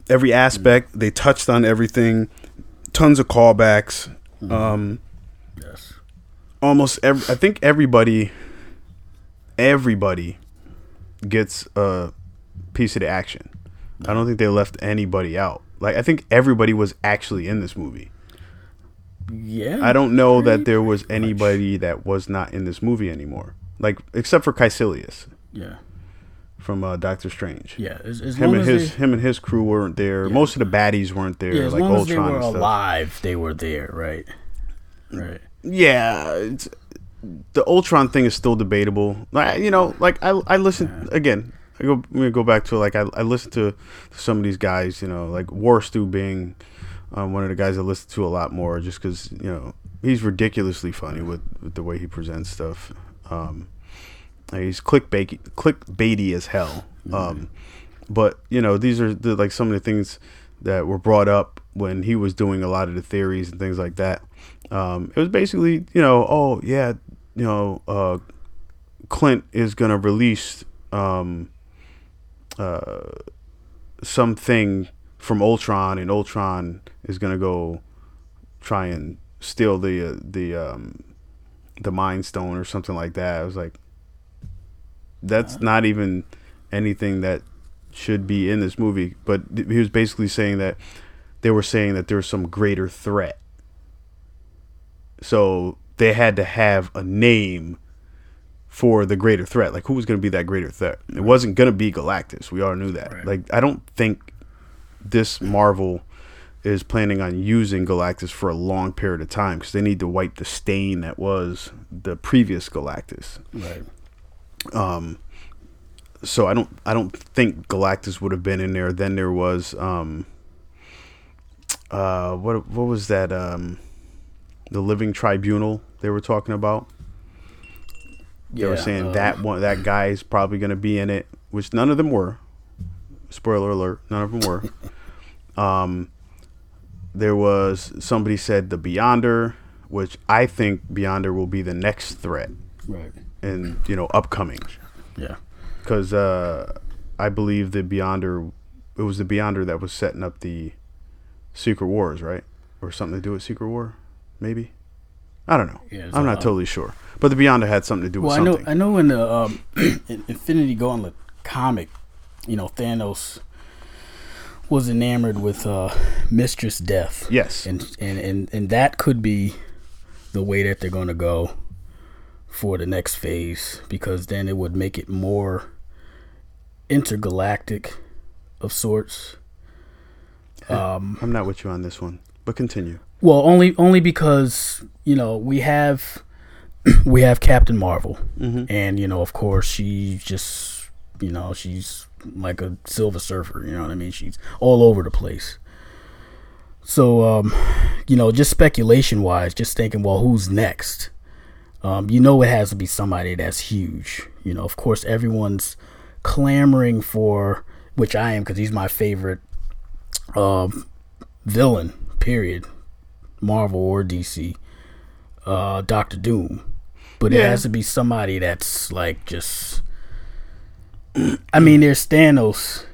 Every aspect they touched on everything, tons of callbacks. Um, yes. almost every, I think everybody, everybody gets a piece of the action. I don't think they left anybody out. Like I think everybody was actually in this movie. Yeah. I don't know that there was anybody that was not in this movie anymore. Like except for Kaecilius Yeah. from uh, Doctor Strange. Yeah. As, as Him and his they, him and his crew weren't there. Most of the baddies weren't there, yeah, as like long as they Ultron were alive, they were there, right? Right. Yeah, it's, the Ultron thing is still debatable. Like you know, like I I listen again. I go I'm gonna go back to like I I listen to some of these guys. You know, like War Stew being um, one of the guys I listen to a lot more, just because you know he's ridiculously funny with, with the way he presents stuff. Um, he's clickbait clickbaity as hell. Um, but you know these are the, like some of the things that were brought up when he was doing a lot of the theories and things like that. Um, it was basically you know oh yeah you know uh, Clint is gonna release um, uh, something from Ultron and Ultron is gonna go try and steal the uh, the um, the Mind Stone or something like that. I was like, that's not even anything that should be in this movie, but th- he was basically saying that they were saying that there's some greater threat. So they had to have a name for the greater threat. Like who was going to be that greater threat? It wasn't going to be Galactus. We all knew that. Right. Like I don't think this Marvel is planning on using Galactus for a long period of time because they need to wipe the stain that was the previous Galactus. Right. Um. So I don't I don't think Galactus would have been in there. Then there was um uh what what was that um the Living Tribunal they were talking about. They were saying uh, that one that guy is probably going to be in it, which none of them were. Spoiler alert, none of them were. um, there was somebody said the Beyonder, which I think Beyonder will be the next threat Right. and you know upcoming Yeah. because uh, I believe the Beyonder, it was the Beyonder that was setting up the Secret Wars, right, or something to do with Secret War, maybe. I don't know. Yeah, I'm not totally sure, but the Beyonder had something to do with Well, I know something. I know in the um, in Infinity Gauntlet comic, you know, Thanos was enamored with uh, Mistress Death. yes. and and and and that could be the way that they're going to go for the next phase because then it would make it more intergalactic of sorts. Um, I'm not with you on this one, but continue. well, only only because you know we have we have Captain Marvel, and you know of course she's just you know she's like a Silver Surfer. You know what I mean? She's all over the place. So um, you know, just speculation wise, just thinking, well, who's next? Um, you know, it has to be somebody that's huge. You know, of course, everyone's clamoring for, which I am because he's my favorite um, villain. Period. Marvel or DC. Uh, Doctor Doom, but it has to be somebody that's like just. I mean, there's Thanos,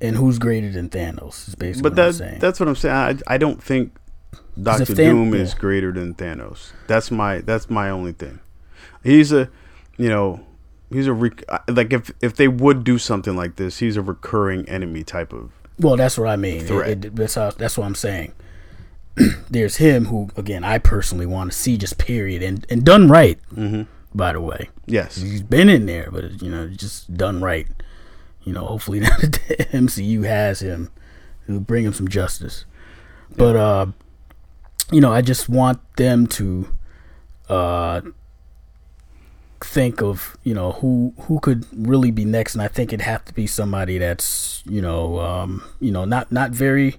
and who's greater than Thanos? Is basically But what I'm that saying. that's what I'm saying. I, I don't think Doctor Than- Doom is yeah. greater than Thanos. That's my that's my only thing. He's a, you know, he's a rec- like if if they would do something like this, he's a recurring enemy type of. Well, that's what I mean. It- it- that's how, that's what I'm saying. There's him who, again, I personally want to see just period and and done right. Mm-hmm. By the way, Yes. he's been in there, but you know, just done right. You know, hopefully now that the MCU has him, it'll bring him some justice. But uh, you know, I just want them to uh think of you know who who could really be next, and I think it'd have to be somebody that's you know um, you know not not very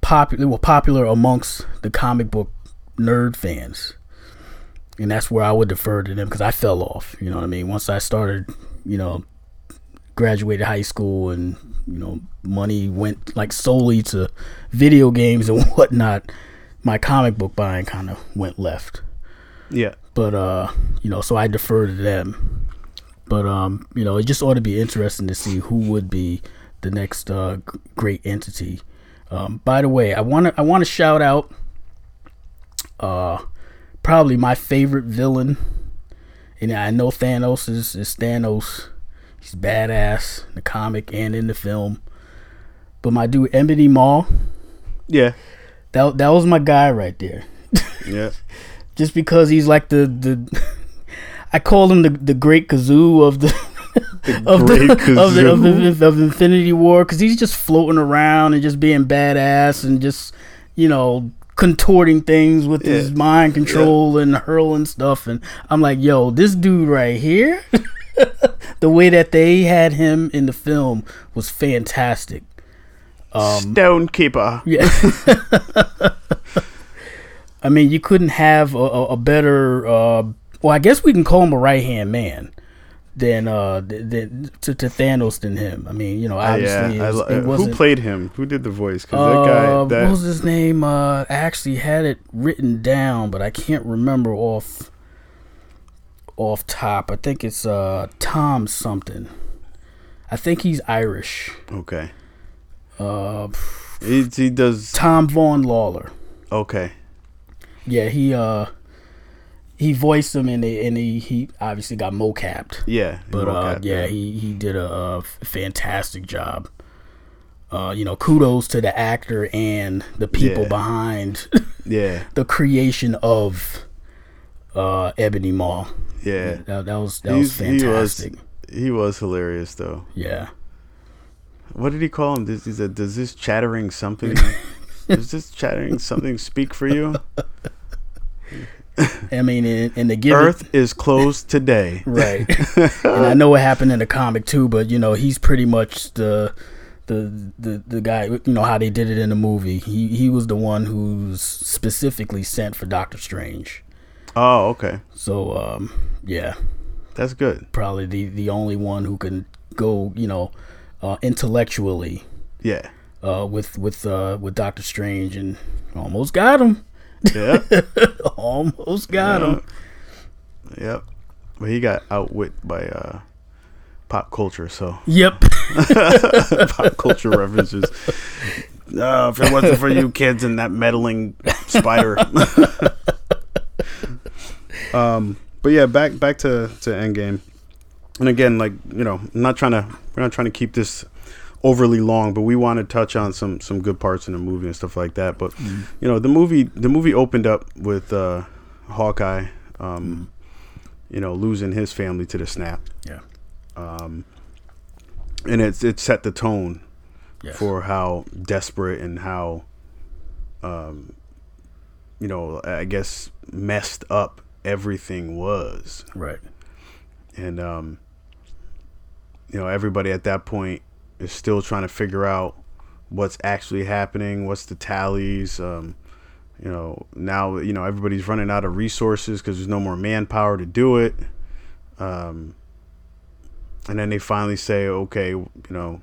popular, well popular amongst the comic book nerd fans, and that's where I would defer to them because I fell off. You know what I mean? Once I started, you know, graduated high school and you know money went like solely to video games and whatnot, my comic book buying kind of went left Yeah. but uh you know so i defer to them but um you know it just ought to be interesting to see who would be the next uh great entity um by the way i want to i want to shout out uh probably my favorite villain. And i know thanos is, is thanos. He's badass in the comic and in the film. But my dude ebony maw. Yeah. that, that was my guy right there. Yeah. just because he's like the the I call him the the great Gazoo of the of the, of the of, the, of Infinity War. Because he's just floating around and just being badass and just you know contorting things with his mind control and hurling stuff and I'm like yo this dude right here the way that they had him in the film was fantastic Stone Keeper. yeah. I mean, you couldn't have a, a, a better. Uh, well, I guess we can call him a right hand man than uh th- th- to, to Thanos than him. I mean, you know, Uh, obviously yeah. It, was, lo- it who wasn't. played him? Who did the voice? Because uh, that guy. what was his name? Uh, I actually had it written down, but I can't remember off off top. I think it's uh Tom something. I think he's Irish. okay. Uh, He, he does. Tom Vaughan-Lawlor. Okay. Yeah, he uh he voiced him and he, and he, he obviously got mocapped. Yeah. But uh, mocap, yeah, he he did a, uh fantastic job. uh, you know, kudos to the actor and the people Yeah. behind Yeah, the creation of uh, Ebony Maw. yeah. That, that was that was He's- he was- fantastic. He was hilarious though. Yeah. What did he call him? This, he said, "Does this chattering something? does this chattering something speak for you? I mean, and, and to give Earth is closed today." right? and I know what happened in the comic too, but you know, he's pretty much the the the the guy. You know how they did it in the movie. He he was the one who's specifically sent for Doctor Strange. Oh, okay, So um, yeah, that's good. probably the the only one who can go, you know, uh, intellectually Yeah, uh, with with uh, with Doctor Strange, and almost got him. Yeah, almost got him. yep. But he got outwit by uh, pop culture, so Yep. pop culture references. Uh, if it wasn't for you kids and that meddling spider. um, but yeah, back back to to Endgame, and again, like you know, I'm not trying to we're not trying to keep this overly long, but we want to touch on some some good parts in the movie and stuff like that. But you know, the movie the movie opened up with uh, Hawkeye, um, you know, losing his family to the snap, Yeah. Um, and it's it set the tone Yes. for how desperate and how, um, you know, I guess messed up everything was, right. and um, you know, everybody at that point is still trying to figure out what's actually happening, what's the tallies. Um, you know, now you know everybody's running out of resources because there's no more manpower to do it. Um, and then they finally say, okay, you know,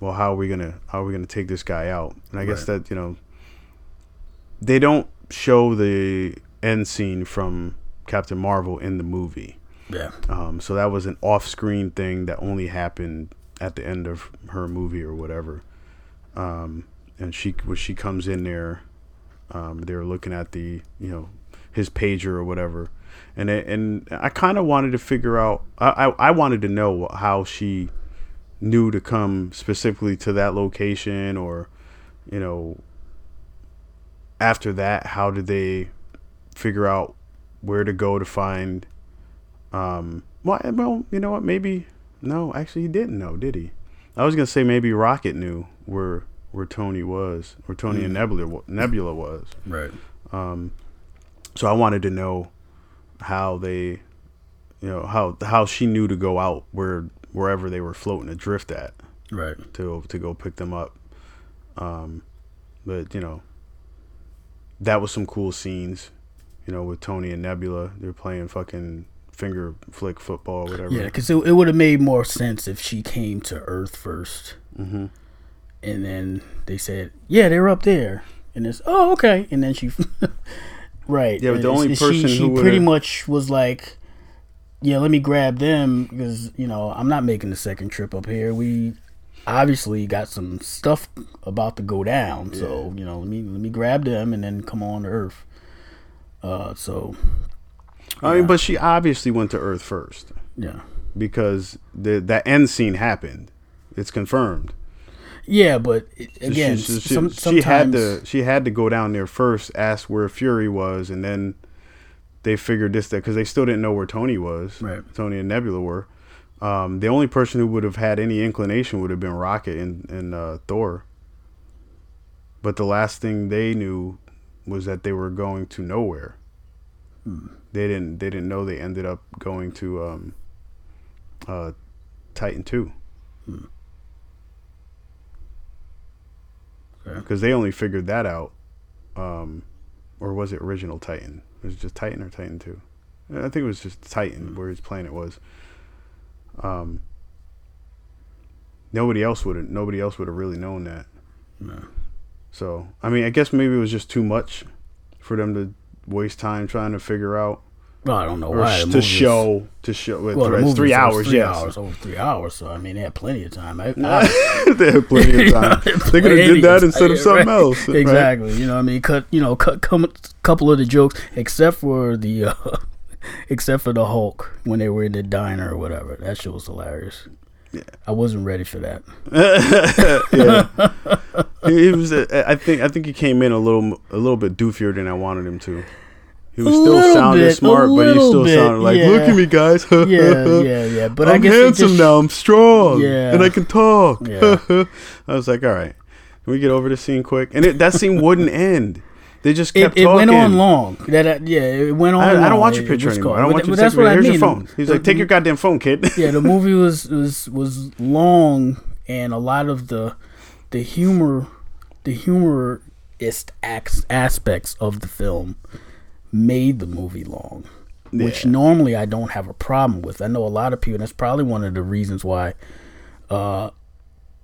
well, how are we gonna how are we gonna take this guy out? And I guess that you know, they don't show the end scene from Captain Marvel in the movie. Yeah. Um, so that was an off-screen thing that only happened at the end of her movie or whatever. Um, and she when she comes in there, um, they're looking at the you know his pager or whatever, and it, and I kind of wanted to figure out. I, I I wanted to know how she knew to come specifically to that location, or you know. After that, how did they figure out where to go to find um, well, well, you know what? Maybe no. Actually, he didn't know, did he? I was gonna say maybe Rocket knew where where Tony was, where Tony and Nebula Nebula was. Right. Um, So I wanted to know how they, you know, how how she knew to go out where wherever they were floating adrift at Right. to to go pick them up. Um, but you know, that was some cool scenes. You know, with Tony and Nebula, they're playing fucking finger flick football, whatever. Yeah, because it, it would have made more sense if she came to Earth 1st Mm-hmm. and then they said, "Yeah, they're up there," and it's, "Oh, okay," and then she, right? Yeah, but the only she, person she who pretty much was like, "Yeah, let me grab them because you know I'm not making the second trip up here. We obviously got some stuff about to go down, so you know let me let me grab them and then come on to Earth." Uh, so I mean, but she obviously went to Earth first yeah. because the that end scene happened. It's confirmed. Yeah, but it- again, she, she, some, she sometimes had to she had to go down there first, ask where Fury was, and then they figured this that because they still didn't know where Tony was. Right. Tony and Nebula were. Um, the only person who would have had any inclination would have been Rocket and, and uh, Thor. But the last thing they knew was that they were going to nowhere. They didn't. They didn't know they ended up going to um, uh, Titan two. Okay. Because they only figured that out, um, or was it original Titan? Was it just Titan or Titan two? I think it was just Titan where his planet was. Um, nobody else would have. Nobody else would have really known that. No. So I mean, I guess maybe it was just too much for them to waste time trying to figure out Well, I don't know why. to show to show. Well, it's three hours. Three yes, hours over three hours. So I mean, they had plenty of time. I, I, they had plenty of time. they could have did that instead of something right? else. right? Exactly. You know, what I mean, cut. You know, cut come, couple of the jokes, except for the, uh, except for the Hulk when they were in the diner or whatever. That shit was hilarious. Yeah. I wasn't ready for that. yeah, he, he was. uh, I think. I think he came in a little, a little bit doofier than I wanted him to. He was A still sounding bit, smart, but he still bit, sounded like, yeah. "Look at me, guys. Yeah, yeah, yeah. But I'm handsome just- now. I'm strong. Yeah. and I can talk." Yeah. I was like, "All right, can we get over this scene quick?" And it, that scene wouldn't end. They just It, kept it talking. went on long. That uh, yeah, it went on. I, I don't want your It- it picture anymore. called- I don't but- want you that's what I Here's mean. your phone. He's The- like, "Take your goddamn phone, kid." yeah, the movie was was was long, and a lot of the the humor, the humorist acts, aspects of the film made the movie long, which normally I don't have a problem with. I know a lot of people. and That's probably one of the reasons why, uh,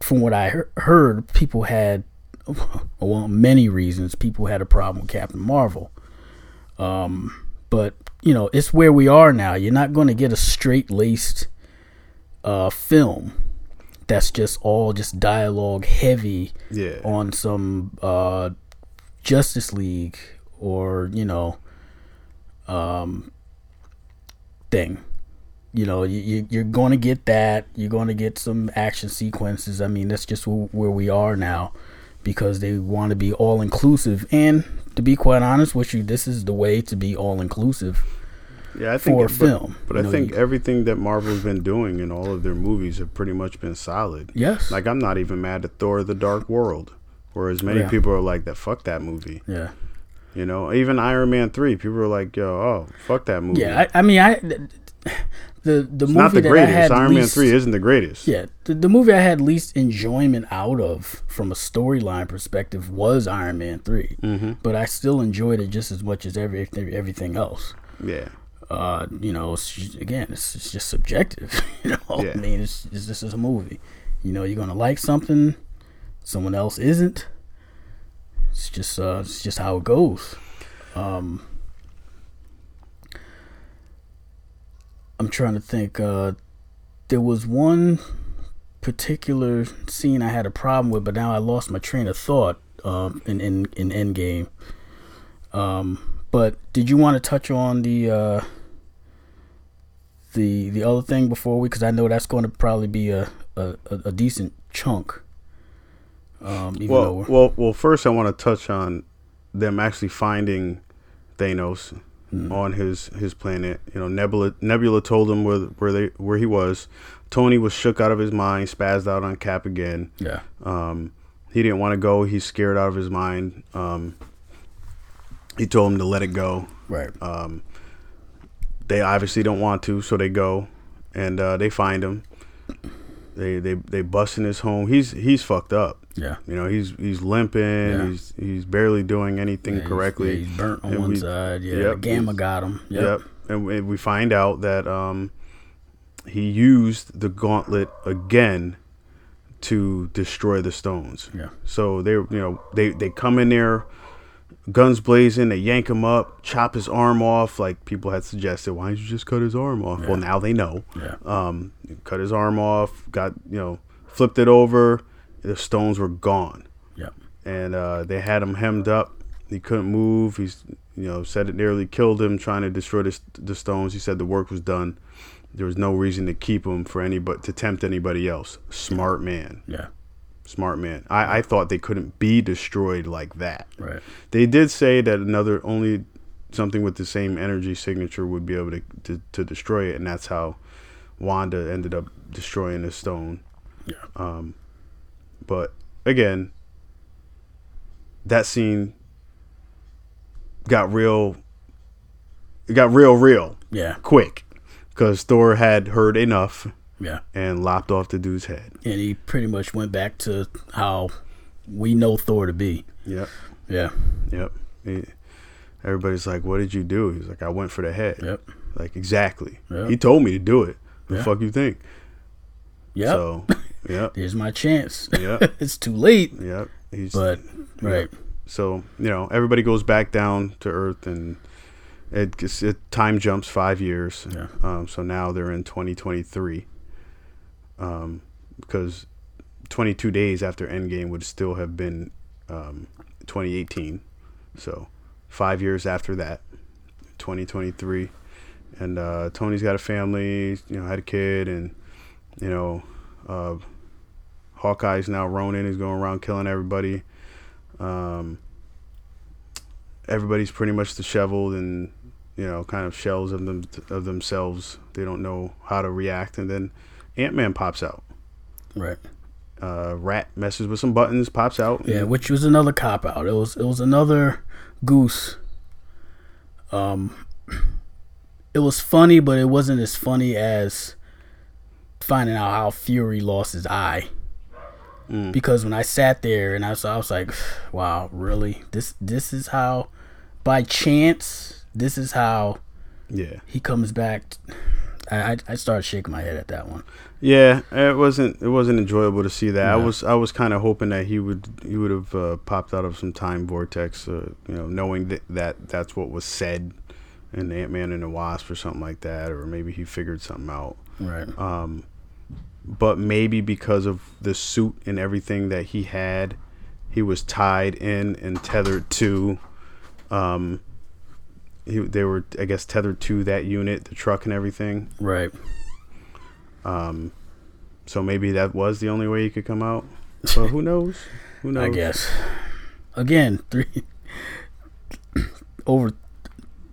from what I he- heard, people had, well, many reasons people had a problem with Captain Marvel. Um, but you know, it's where we are now. You're not going to get a straight laced uh, film that's just all just dialogue heavy Yeah. on some uh, Justice League or you know um, thing. You know, you, you, you're going to get that. You're going to get some action sequences. I mean, that's just wh- where we are now because they want to be all inclusive. And to be quite honest with you, this is the way to be all inclusive. Yeah, I think for a but- film, But I think you- everything that Marvel's been doing in all of their movies have pretty much been solid. Yes. Like I'm not even mad at Thor: The Dark World, whereas many Yeah. people are like that. Fuck that movie. yeah. You know, even Iron Man three, people are like, yo, oh, fuck that movie. Yeah. I, I mean, I the the it's movie not the that I greatest. had Iron Man three isn't the greatest. Yeah, the, the movie I had least enjoyment out of from a storyline perspective was Iron Man 3 Mm-hmm. but I still enjoyed it just as much as every, everything else. Yeah. Uh, you know, it's again, it's, it's just subjective. You know, Yeah. I mean, it's, it's this is a movie. You know, you're gonna like something, someone else isn't. It's just uh, it's just how it goes. Um, I'm trying to think. Uh, there was one particular scene I had a problem with, but now I lost my train of thought. Um, in in in Endgame. Um, but did you want to touch on the uh, the the other thing before we? Because I know that's going to probably be a a, a, decent chunk. Um, even Well, well, well. First, I want to touch on them actually finding Thanos Hmm. on his his planet. You know, Nebula Nebula told him where where they where he was. Tony was shook out of his mind, spazzed out on Cap again. yeah, Um, he didn't want to go. He's scared out of his mind. Um, he told him to let it go. right, Um, they obviously don't want to, so they go and uh, they find him. They they they bust in his home. He's he's fucked up. yeah. You know, he's he's limping. Yeah. He's he's barely doing anything Yeah, he's- correctly. yeah, he's burnt on And one we- side. Yeah, yep, gamma got him. Yep. Yep. And we, we find out that um, he used the gauntlet again to destroy the stones. Yeah. So they, you know, they they come in there, guns blazing. They yank him up, chop his arm off. Like people had suggested, why don't you just cut his arm off? Well, now they know. Yeah. Um, cut his arm off. Got you know, flipped it over. The stones were gone Yep. and uh, they had him hemmed up. He couldn't move. He's, you know, said it nearly killed him trying to destroy the, the stones. He said the work was done. There was no reason to keep him for any but to tempt anybody else. Smart man, Yeah. Smart man. I, I thought they couldn't be destroyed like that. Right. They did say that another only something with the same energy signature would be able to to, to destroy it, and that's how Wanda ended up destroying the stone. Yeah. Um, but again, that scene got real. It got real, real Yeah. quick because Thor had heard enough Yeah. and lopped off the dude's head. And he pretty much went back to how we know Thor to be. Yep, Yeah. yep. He- everybody's like, "What did you do?" He's like, "I went for the head." Yep. Like exactly. Yep. He told me to do it. The Yeah. fuck you think? Yep. So, yep, There's my chance. Yep. it's too late. yep. He's But right. So you know, everybody goes back down to Earth, and it, it time jumps five years. Yeah. Um, so now they're in 2023. Um, because 22 days after Endgame would still have been um, 2018. So five years after that, 2023, and uh, Tony's got a family. You know, had a kid, and you know, Uh, Hawkeye's now Ronin. He's going around killing everybody. Um, everybody's pretty much disheveled and you know kind of shells of them of themselves. They don't know how to react, and then Ant Man pops out. Right. Uh, Rat messes with some buttons, pops out. Yeah, which was another cop out. It was it was another goose. Um, it was funny, but it wasn't as funny as finding out how Fury lost his eye. Mm. Because when I sat there and I was, I was like, "Wow, really? This this is how, by chance, this is how yeah. he comes back." I, I started shaking my head at that one. Yeah, it wasn't it wasn't enjoyable to see that. I was I was kind of hoping that he would he would have uh, popped out of some time vortex, uh, you know, knowing that, that that's what was said in Ant Man and the Wasp or something like that, or maybe he figured something out. Right. Um, but maybe because of the suit and everything that he had, he was tied in and tethered to. Um, he, they were, I guess, tethered to that unit, the truck and everything. Right. Um, so maybe that was the only way he could come out. But who knows? Who knows? I guess. Again, three over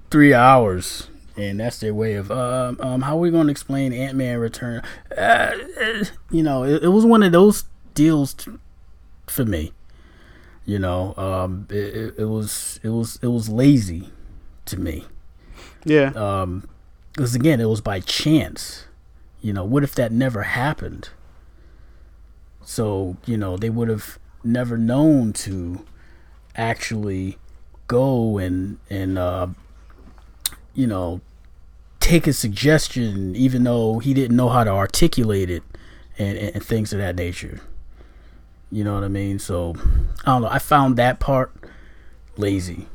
three hours, and that's their way of um, um how are we going to explain Ant Man return? Uh, uh, you know, it, it was one of those deals t- for me. You know, um, it, it, it was it was it was lazy to me. Yeah. Um, because again, it was by chance. You know, what if that never happened? So you know, they would have never known to actually go and and uh, you know take a suggestion, even though he didn't know how to articulate it, and, and, and things of that nature. You know what I mean? So I don't know. I found that part lazy.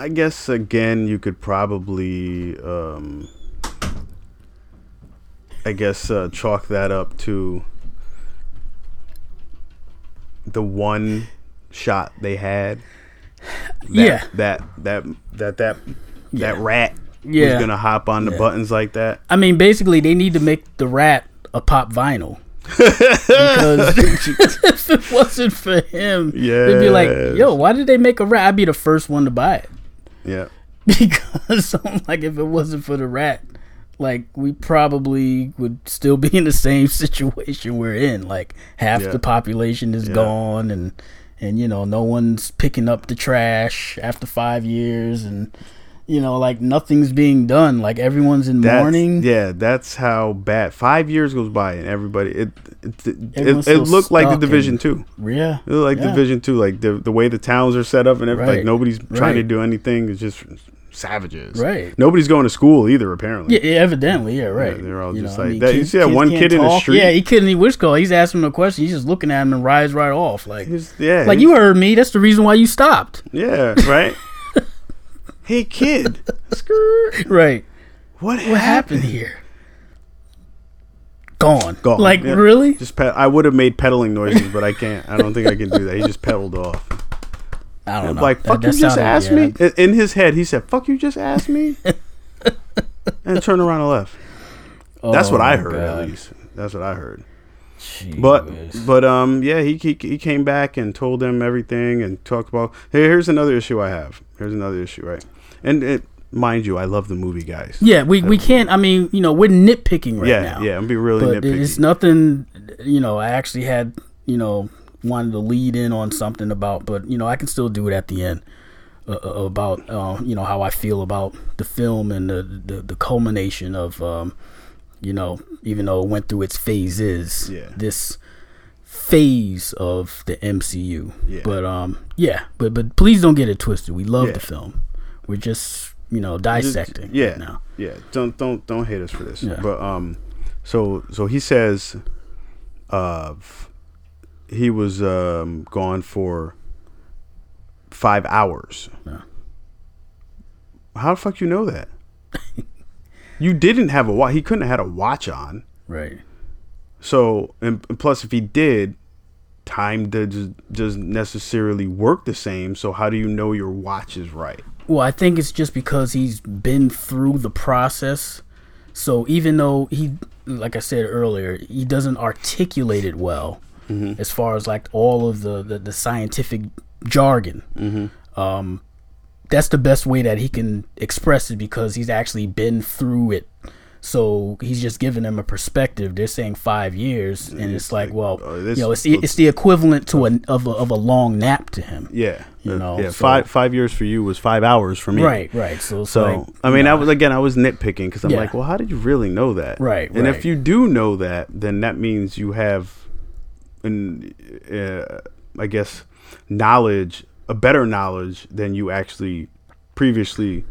I guess again, you could probably, um, I guess, uh, chalk that up to the one shot they had. That, Yeah. That that that that Yeah. that rat Yeah. was gonna hop on the Yeah. buttons like that. I mean, basically, they need to make the rat a pop vinyl. because if it wasn't for him, yeah, they'd be like, "Yo, why did they make a rat?" I'd be the first one to buy it Yeah. because I'm like, if it wasn't for the rat, like we probably would still be in the same situation we're in. Like half Yeah. the population is Yeah. gone, and and you know, no one's picking up the trash after five years, and you know, like nothing's being done. Like everyone's in That's, mourning. Yeah, that's how bad. Five years goes by and everybody it it it, it, looked like the Division and- Two. Yeah, It looked like yeah. Division Two, like the the way the towns are set up and everything. Like nobody's trying to do anything. It's just savages. Right. Nobody's going to school either. Apparently. Yeah, yeah, evidently, yeah, right. they're all You just know, I like mean, that. You see that one kid in the street? Yeah, he couldn't. He which call. He's asking him a question. He's just looking at him and rides right off. Like, yeah. like you heard me. That's the reason why you stopped. Yeah. Right. hey kid. Skirt. Right. What, What happened here? Gone. Gone, Like yeah. really? Just pet. I would have made pedaling noises, but I can't. I don't think I can do that. He just pedaled off. I don't know. Like, fuck, that you just asked yeah, me? In- In his head, he said, fuck, you just asked me? and turned around and left. That's what Oh, I heard, God. at least. That's what I heard. But, but um, yeah, he, he he came back and told them everything and talked about. Hey, here's another issue I have. Here's another issue, right? And it, mind you, I love the movie, guys. yeah, we we can't. I mean, you know, we're nitpicking right yeah, now. yeah. I'm be really but nitpicky. it's nothing. You know, I actually had you know wanted to lead in on something about, but you know, I can still do it at the end uh, uh, about uh, you know how I feel about the film and the the, the culmination of um, you know even though it went through its phases, Yeah. this phase of the MCU. Yeah. But um, yeah, but but please don't get it twisted. We love Yeah. the film. We're just you know dissecting. yeah right now. yeah don't don't don't hate us for this Yeah. but um so so he says uh he was um gone for five hours Yeah. how the fuck you know that you didn't have a watch he couldn't have had a watch on Right. so and, and plus if he did time does doesn't necessarily work the same. So how do you know your watch is right? Well, I think it's just because he's been through the process. So even though he, like I said earlier, he doesn't articulate it well, as far as like all of the the, the scientific jargon. Um, that's the best way that he can express it because he's actually been through it. So he's just giving them a perspective. They're saying five years, and it's like, well, uh, this- you know, it's the, it's the equivalent to a of a, of a long nap to him. Yeah, You Uh, know, yeah. so- five five years for you was five hours for me. Right, right. So, So like, I mean, nah. I was again, I was nitpicking because I'm Yeah. like, well, how did you really know that? Right, And right. if you do know that, then that means you have, an, uh, I guess, knowledge, a better knowledge than you actually previously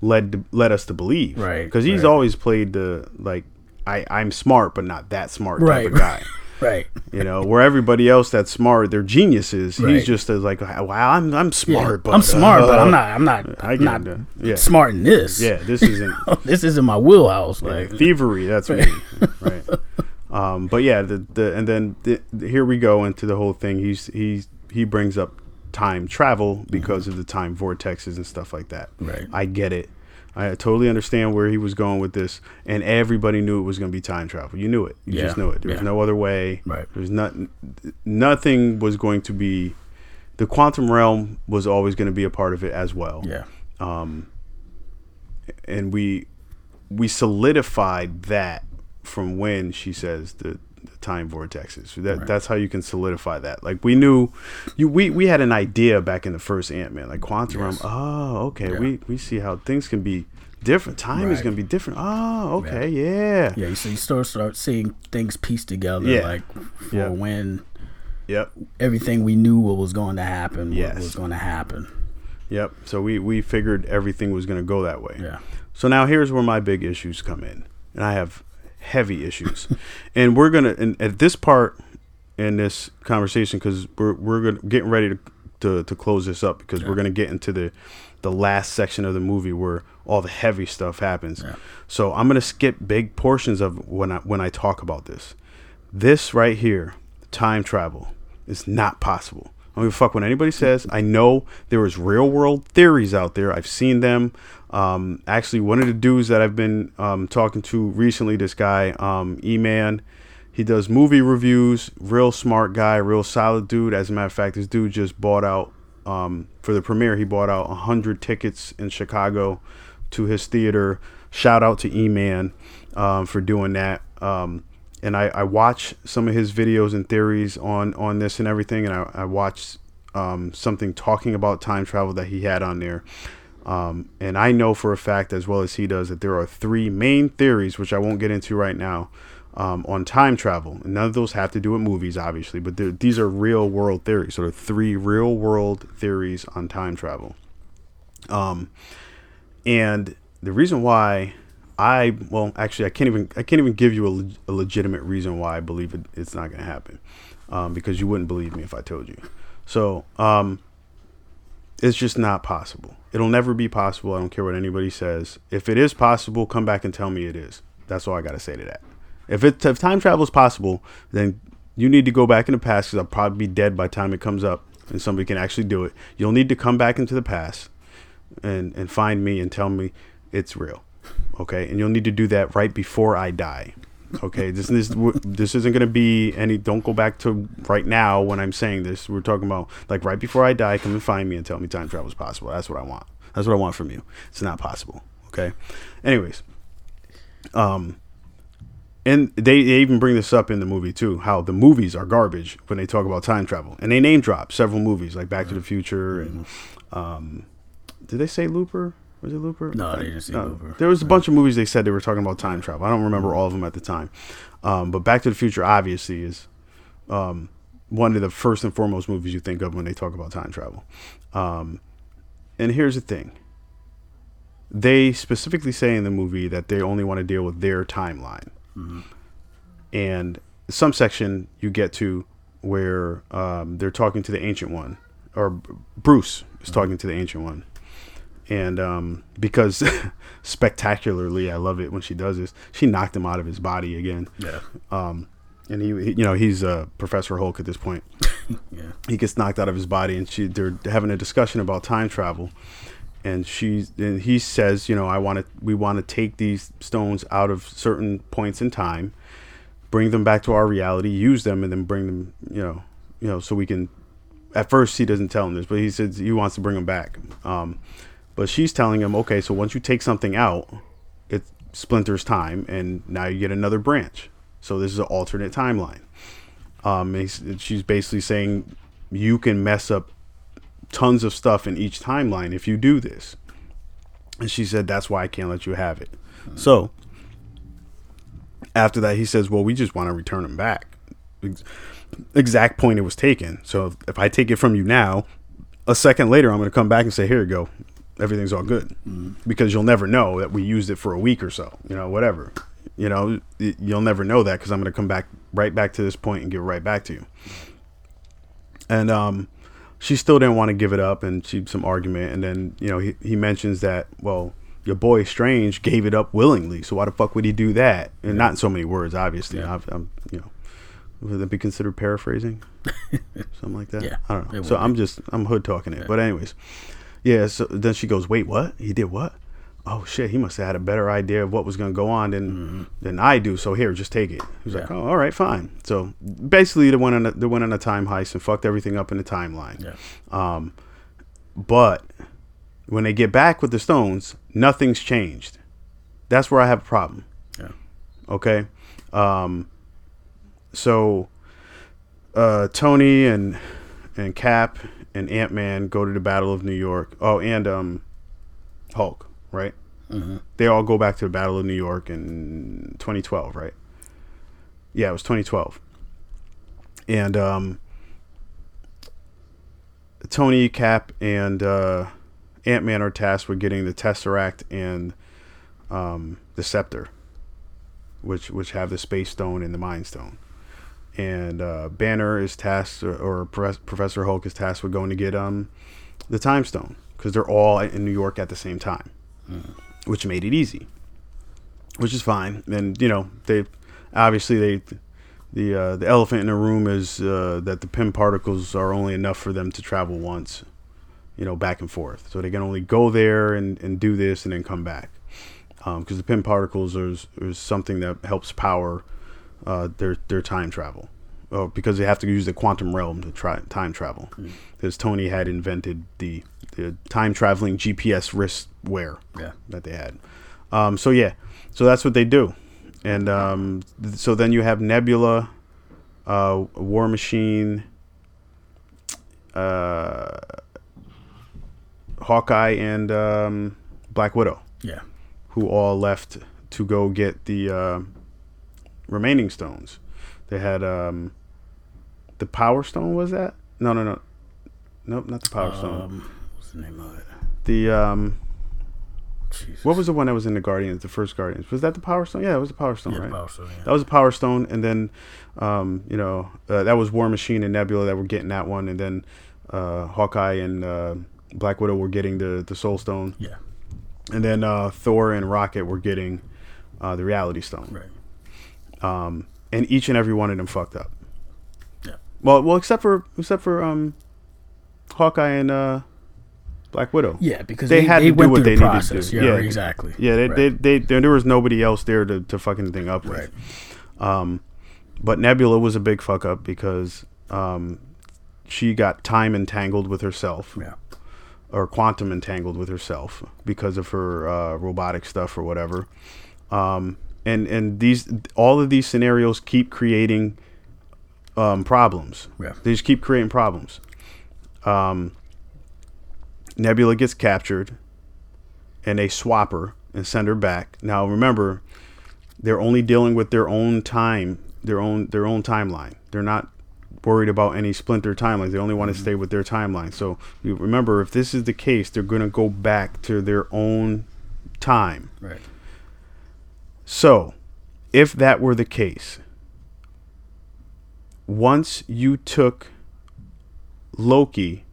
led led us to believe. Right, Because he's right. always played the like, I I'm smart but not that smart type Right, of guy. right. You know, where everybody else that's smart, they're geniuses. Right. He's just as like, wow, I'm I'm Yeah, smart, but I'm smart, but uh, I'm not. I'm not. I I'm not that. Yeah. smart in this. Yeah, this isn't this isn't my wheelhouse. Like, thievery. That's me, right? Um, but yeah, the, the and then the, the- here we go into the whole thing. He's he's he brings up time travel because of the time vortexes and stuff like that. Right. I get it. I totally understand where he was going with this, and everybody knew it was going to be time travel. You knew it. You just knew it. There was yeah. no other way. Right. There's not nothing was going to be. The quantum realm was always going to be a part of it as well yeah, Um. and we we solidified that from when she says the, the time vortexes. That that's how you can solidify that. Like we knew, you we we had an idea back in the first Ant Man, like quantum realm. Yes. Oh, okay. Yeah. We we see how things can be different. Time is going to be different. Oh, okay. Yeah. yeah. So you start start seeing things pieced together, Yeah. like for Yeah. when Yep. everything we knew what was going to happen. Yes. What was going to happen. Yep. So we we figured everything was going to go that way. Yeah. So now here's where my big issues come in, and I have heavy issues, and we're gonna and at this part in this conversation because we're we're gonna getting ready to, to to close this up because we're gonna get into the the last section of the movie where all the heavy stuff happens. Yeah. So I'm gonna skip big portions of when I when I talk about this. This right here, time travel, is not possible. I don't give a fuck what anybody says. I know there is real world theories out there. I've seen them. Um, actually, one of the dudes that I've been um, talking to recently, this guy, um, E Man, he does movie reviews. Real smart guy, real solid dude. As a matter of fact, this dude just bought out um, for the premiere. He bought out hundred tickets in Chicago to his theater. Shout out to E Man um, for doing that. Um, and I, I watch some of his videos and theories on on this and everything, and I, I watched um, something talking about time travel that he had on there. Um, and I know for a fact, as well as he does, that there are three main theories, which I won't get into right now, um, on time travel. None of those have to do with movies, obviously, but these are real world theories. So there are three real world theories on time travel. Um, and the reason why I well, actually, I can't even I can't even give you a, leg- a legitimate reason why I believe it, it's not going to happen, um, because you wouldn't believe me if I told you. So um, it's just not possible. It'll never be possible. I don't care what anybody says. If it is possible, come back and tell me it is. That's all I got to say to that. If it if time travel is possible, then you need to go back in the past because I'll probably be dead by the time it comes up and somebody can actually do it. You'll need to come back into the past and and find me and tell me it's real. Okay, and you'll need to do that right before I die. Okay, this this this isn't gonna be any. Don't go back to right now when I'm saying this. We're talking about like right before I die. Come and find me and tell me time travel is possible. That's what I want. That's what I want from you. It's not possible. Okay. Anyways, um, and they, they even bring this up in the movie too. How the movies are garbage when they talk about time travel, and they name drop several movies like Back to the Future and um, did they say Looper? Was it Looper? No, they didn't say No. Looper. There was a bunch of movies they said they were talking about time travel. I don't remember all of them at the time, um, but Back to the Future obviously is um, one of the first and foremost movies you think of when they talk about time travel. Um, and here's the thing: they specifically say in the movie that they only want to deal with their timeline, and some section you get to where um, they're talking to the ancient one, or Bruce is talking to the ancient one, and um, because spectacularly, I love it when she does this. She knocked him out of his body again. Yeah. Um, and he, he- you know, he's uh, Professor Hulk at this point. yeah. he gets knocked out of his body, and she they're having a discussion about time travel, and she and he says, you know, I want to we want to take these stones out of certain points in time, bring them back to our reality, use them, and then bring them, you know, you know, so we can. At first, he doesn't tell him this, but he says he wants to bring them back. Um, but she's telling him, okay, so once you take something out, it splinters time, and now you get another branch. So this is an alternate timeline. Um, she's basically saying you can mess up tons of stuff in each timeline if you do this. And she said, that's why I can't let you have it. So after that, he says, well, we just want to return them back. Exact point it was taken. So if I take it from you now, a second later, I'm going to come back and say, here you go. Everything's all good. Because you'll never know that we used it for a week or so, you know, whatever. You know, you'll never know that because I'm going to come back right back to this point and give it right back to you. And um, she still didn't want to give it up, and she some argument. And then you know he, he mentions that well, your boy Strange gave it up willingly, so why the fuck would he do that? And not in so many words, obviously. Yeah. I've, I'm you know, would that be considered paraphrasing? Something like that. Yeah, I don't know. So I'm just I'm hood talking it. But anyways, yeah. So then she goes, wait, what? He did what? Oh shit, he must have had a better idea of what was going to go on than than I do. So here, just take it. He's was like, Mm-hmm. Oh, all right, fine. So basically, they went on a, they went on a time heist and fucked everything up in the timeline. Yeah. Um, but when they get back with the stones, nothing's changed. That's where I have a problem. Yeah. Okay. Um, so uh, Tony and and Cap and Ant Man go to the Battle of New York. Oh, and um, Hulk, right? Mhm. They all go back to the Battle of New York in 2012, right? Yeah, it was 2012. And um, Tony, Cap, and uh, Ant Man are tasked with getting the Tesseract and um, the Scepter, which which have the Space Stone and the Mind Stone. And uh, Banner is tasked, or, or Professor Hulk is tasked with going to get um, the Time Stone because they're all in New York at the same time, which made it easy, which is fine. And you know they obviously they the uh, the elephant in the room is uh, that the Pym particles are only enough for them to travel once, you know, back and forth. So they can only go there and, and do this and then come back, because the Pym particles is, is something that helps power uh, their their time travel, oh, because they have to use the quantum realm to try time travel. Because Tony had invented the the time traveling GPS wrist wear Yeah. that they had. Um, so yeah, so that's what they do, and um, th- so then you have Nebula, uh, War Machine, uh, Hawkeye, and um, Black Widow, Yeah. who all left to go get the uh, remaining stones. They had um, the Power Stone. Was that? No, no, no, nope, not the Power Stone. Um, what's the name of it? The um, Jesus. what was the one that was in the Guardians? The first Guardians was that the Power Stone? Yeah, it was the Power Stone, yeah, right? Power Stone, yeah. That was a Power Stone, and then, um, you know, uh, that was War Machine and Nebula that were getting that one, and then uh, Hawkeye and uh, Black Widow were getting the the Soul Stone, Yeah. and then uh, Thor and Rocket were getting uh, the Reality Stone, Right. Um, and each and every one of them fucked up. Yeah. Well, well, except for except for um, Hawkeye and uh, Black Widow. Yeah, because They they, had they to do what they the needed to do. Yeah, Yeah. exactly. Yeah, they, Right. they, they, there, there was nobody else there to, to fucking the thing up with. Right. Um, but Nebula was a big fuck up because um, she got time entangled with herself, Yeah. or quantum entangled with herself because of her uh, robotic stuff or whatever. Um, and and these all of these scenarios keep creating um, problems. Yeah. They just keep creating problems. Um, Nebula gets captured, and they swap her and send her back. Now remember, they're only dealing with their own time, their own their own timeline. They're not worried about any splinter timelines. They only want to stay with their timeline. So you remember, if this is the case, they're going to go back to their own time. Right. So, if that were the case, once you took Loki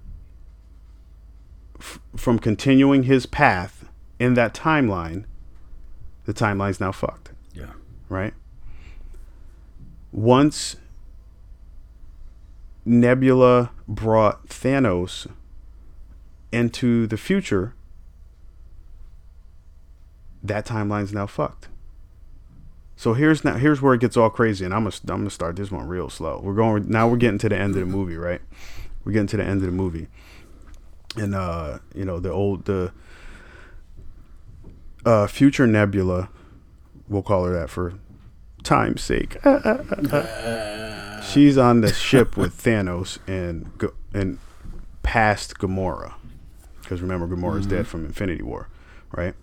f- from continuing his path in that timeline, the timeline's now fucked, Yeah. right? Once Nebula brought Thanos into the future, that timeline's now fucked. So here's now here's where it gets all crazy, and I'm gonna I'm gonna start this one real slow. We're going now. We're getting to the end of the movie, right? We're getting to the end of the movie, and uh, you know the old the uh, future Nebula, we'll call her that for time's sake. She's on the ship with Thanos and and past Gamora, because remember Gamora's dead from Infinity War, right?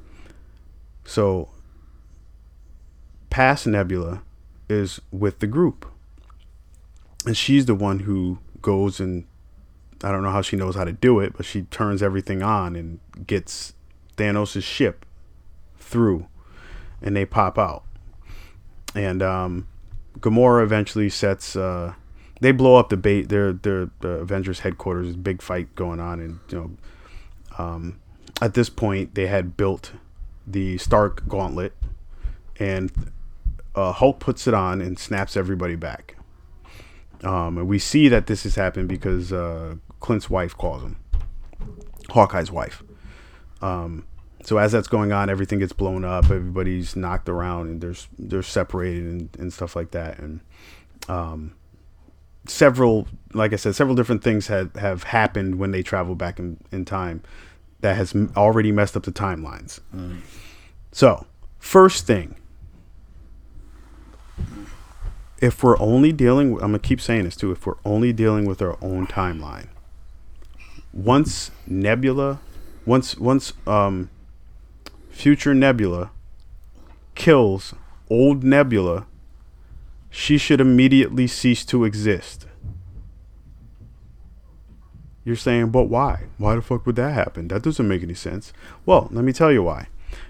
So past Nebula is with the group. And she's the one who goes and I don't know how she knows how to do it, but she turns everything on and gets Thanos' ship through and they pop out. And um Gamora eventually sets uh they blow up the bait their their the Avengers headquarters, There's big fight going on and you know um at this point they had built the Stark gauntlet and uh, Hulk puts it on and snaps everybody back. Um, and we see that this has happened because uh, Clint's wife calls him, Hawkeye's wife. Um, so as that's going on, everything gets blown up. Everybody's knocked around, and there's they're separated and, and stuff like that. And um, several, like I said, several different things have have happened when they travel back in, in time that has already messed up the timelines. So first thing, if we're only dealing, I'm gonna keep saying this too. If we're only dealing with our own timeline, once Nebula, once once um, future Nebula kills old Nebula, she should immediately cease to exist. You're saying, but why? Why the fuck would that happen? That doesn't make any sense. Well, let me tell you why.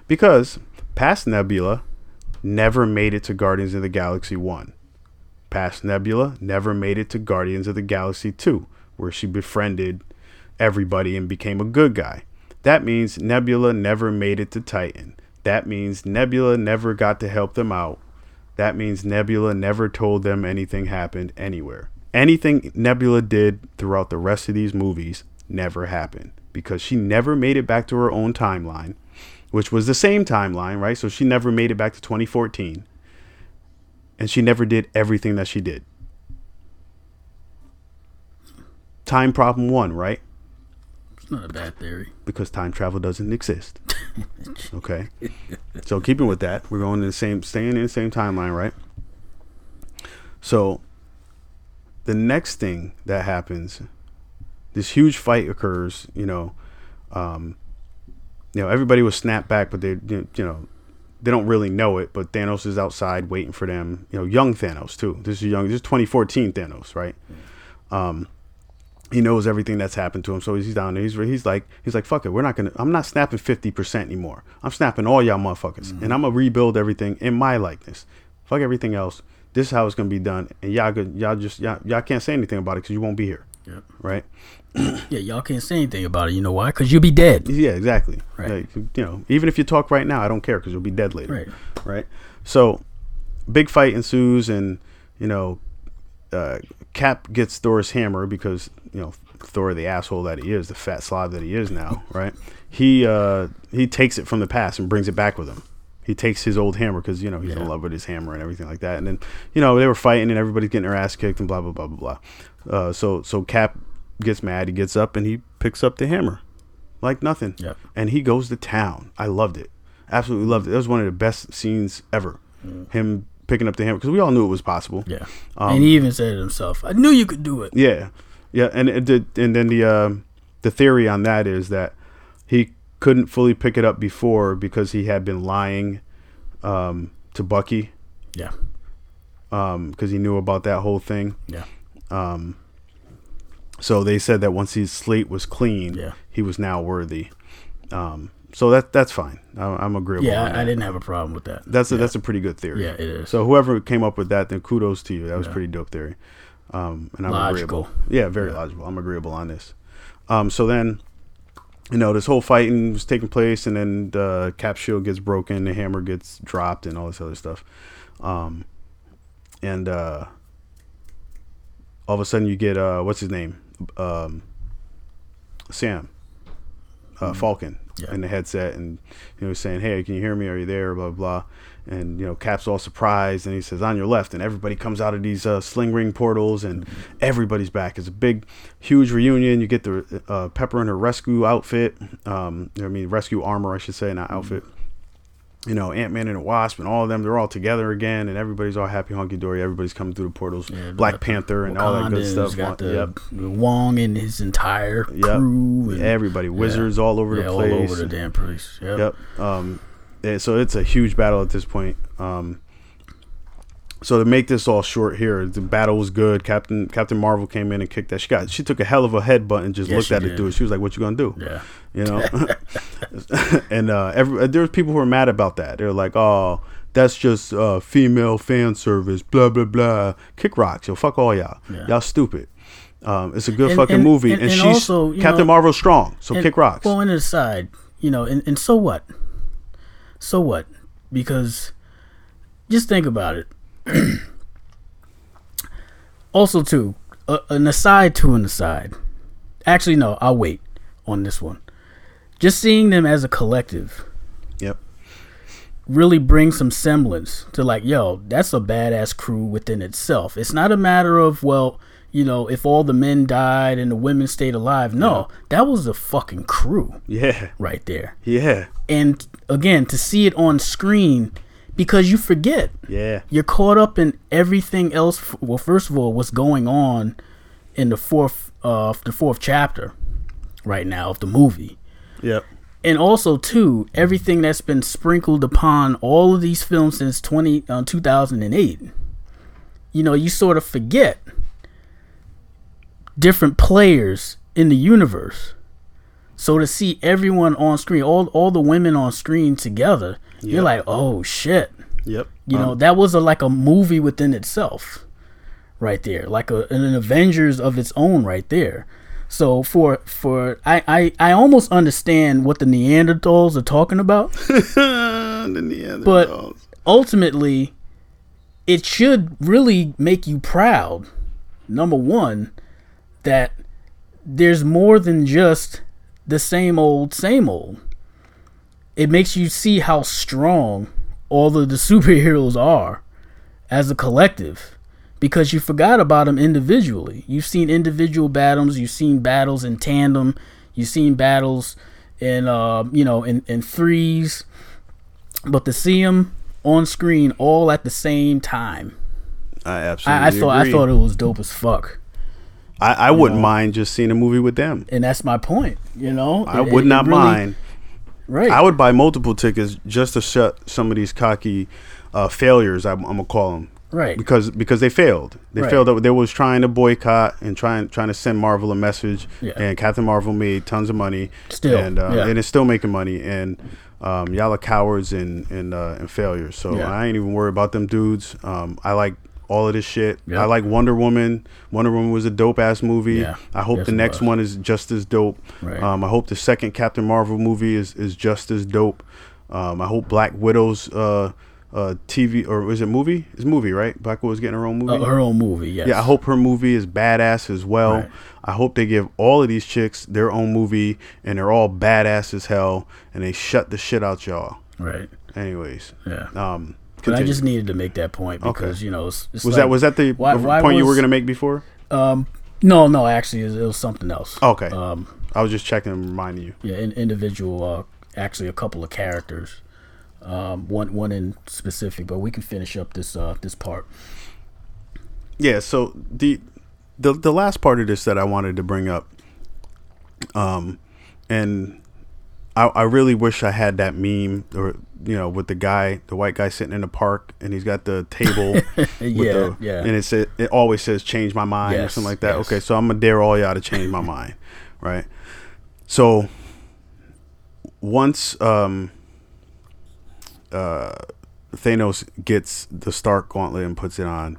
Because past Nebula never made it to Guardians of the Galaxy 1. Past Nebula never made it to Guardians of the Galaxy 2, where she befriended everybody and became a good guy. That means Nebula never made it to Titan. That means Nebula never got to help them out. That means Nebula never told them anything happened anywhere. Anything Nebula did throughout the rest of these movies never happened because she never made it back to her own timeline, which was the same timeline, right? So she never made it back to 2014. And she never did everything that she did. Time problem one, right? It's not a bad theory. because time travel doesn't exist. okay. So keeping with that, we're going in the same staying in the same timeline, right? So the next thing that happens, this huge fight occurs, you know, um, you know, everybody was snapped back, but they you know, they don't really know it, but Thanos is outside waiting for them, you know, young Thanos too. This is young this is 2014 Thanos, right? Um he knows everything that's happened to him. So he's down there. He's he's like he's like fuck it. We're not gonna. I'm not snapping fifty percent anymore. I'm snapping all y'all motherfuckers, and I'm gonna rebuild everything in my likeness. Fuck everything else. This is how it's gonna be done, and y'all good. Y'all just y'all, y'all can't say anything about it because you won't be here, Yep. right? Yeah, y'all can't say anything about it. You know why? Because you'll be dead. Yeah, exactly. Right. Like, you know, even if you talk right now, I don't care because you'll be dead later. Right. Right. So, big fight ensues, and you know, uh, Cap gets Thor's hammer because you know Thor, the asshole that he is, the fat slob that he is now. Right. He uh, he takes it from the past and brings it back with him. He takes his old hammer because you know he's Yeah. in love with his hammer and everything like that. And then you know they were fighting and everybody's getting their ass kicked and blah blah blah blah blah. Uh, so so Cap gets mad. He gets up and he picks up the hammer like nothing. Yep. And he goes to town. I loved it. Absolutely loved it. That was one of the best scenes ever. Him picking up the hammer because we all knew it was possible. Yeah. Um, and he even said it himself. I knew you could do it. Yeah, yeah, and it did, and then the um the theory on that is that he couldn't fully pick it up before because he had been lying um, to Bucky Yeah. because he knew about that whole thing. Yeah. So they said that once his slate was clean, Yeah. he was now worthy. Um, so that that's fine. I, I'm agreeable. Yeah, I, I didn't have a problem with that. That's a, yeah. that's a pretty good theory. Yeah, it is. So whoever came up with that, then kudos to you. That was Yeah. pretty dope theory. Um, and I'm Logical. agreeable. Yeah, very logical. I'm agreeable on this. Um, so then, you know, this whole fighting was taking place, and then the cap shield gets broken, the hammer gets dropped, and all this other stuff. Um, and uh, all of a sudden you get uh, what's his name, um, Sam, uh, Falcon, Yeah. in the headset, and he was saying, "Hey, can you hear me? Are you there?" Blah blah. And you know, Cap's all surprised, and he says, "On your left," and everybody comes out of these uh, sling ring portals, and everybody's back. It's a big, huge reunion. You get the uh, Pepper in her rescue outfit, um, I mean, rescue armor, I should say, not outfit you know, Ant Man and the Wasp and all of them, they're all together again, and everybody's all happy, hunky dory. Everybody's coming through the portals. Yeah, Black the- Panther and all that good stuff. Got the yep, Wong and his entire yep. crew. And, Everybody, wizards all over yeah, the place. all over the damn place. Yep. Yep. Um, yeah, so it's a huge battle at this point. Um, so to make this all short here, the battle was good. Captain Captain Marvel came in and kicked that. She got she took a hell of a headbutt and just Yeah, looked at it did. do it. She was like, "What you gonna do?" Yeah. you know and uh every there was people who were mad about that they're like oh that's just uh female fan service blah blah blah kick rocks yo fuck all y'all Yeah. y'all stupid um it's a good And- fucking and- movie and- and, she's also, captain know- marvel's strong so kick rocks Well, and aside, you know, and, and so what? So what? Because just think about it. also, too, uh, an aside to an aside. Actually, no, I'll wait on this one. Just seeing them as a collective yep really brings some semblance to like, yo, that's a badass crew within itself. It's not a matter of, well, you know, if all the men died and the women stayed alive. No, that was a fucking crew yeah right there. yeah And again, to see it on screen because you forget. yeah You're caught up in everything else. Well, first of all, what's going on in the fourth uh the fourth chapter right now of the movie. yep And also too, everything that's been sprinkled upon all of these films since 20 uh, 2008. You know, you sort of forget different players in the universe. So to see everyone on screen, all all the women on screen together, Yep. you're like, "Oh shit." yep You know, Um, that was a like a movie within itself, right there, like a, an Avengers of its own, right there. So for for I, I I almost understand what the Neanderthals are talking about. the Neanderthals. But- Ultimately, it should really make you proud. Number one, that there's more than just the same old, same old. It makes you see how strong all of the superheroes are as a collective because you forgot about them individually. You've seen individual battles, you've seen battles in tandem, you've seen battles in uh, you know in, in threes, but to see them on screen all at the same time, I absolutely I, I thought agree. I thought it was dope as fuck, I, I wouldn't mind just seeing a movie with them and that's my point. You know, I It- would it not really- mind Right. I would buy multiple tickets just to shut some of these cocky uh, failures. I'm, I'm gonna call them right. because because they failed. They Right. failed. They was trying to boycott and trying trying to send Marvel a message. Yeah. And Captain Marvel made tons of money. Still, and uh, yeah. and it's still making money. And um, y'all are cowards and and uh, and failures. So Yeah. I ain't even worried about them dudes. Um, I like all of this shit. Yeah. I like Wonder Woman. Wonder Woman was a dope ass movie. Yeah. I hope the next one is just as dope. Right. Um, I hope the second Captain Marvel movie is, is just as dope. Um, I hope Black Widow's uh, uh, TV or is it movie? It's movie, right? Black Widow's getting her own movie. Uh, her own movie. Yes. Yeah, I hope her movie is badass as well. Right. I hope they give all of these chicks their own movie and they're all badass as hell and they shut the shit out y'all. Right. Anyways, Yeah. um, But I just needed to make that point Okay. because you know it's, it's was like- that was that the why- why point you were gonna make before? um no no actually it was, was something else. Okay, Um I was just checking and reminding you. yeah, in, individual uh actually a couple of characters. Um one one in specific, but we can finish up this uh this part. Yeah, so the the the last part of this that I wanted to bring up, um, and I I really wish I had that meme or you know with the guy, the white guy sitting in the park and he's got the table yeah, the yeah. and it said it always says change my mind or something like that. yes. Okay, so I'm gonna dare all y'all to change my mind, right? So once um uh Thanos gets the Stark gauntlet and puts it on,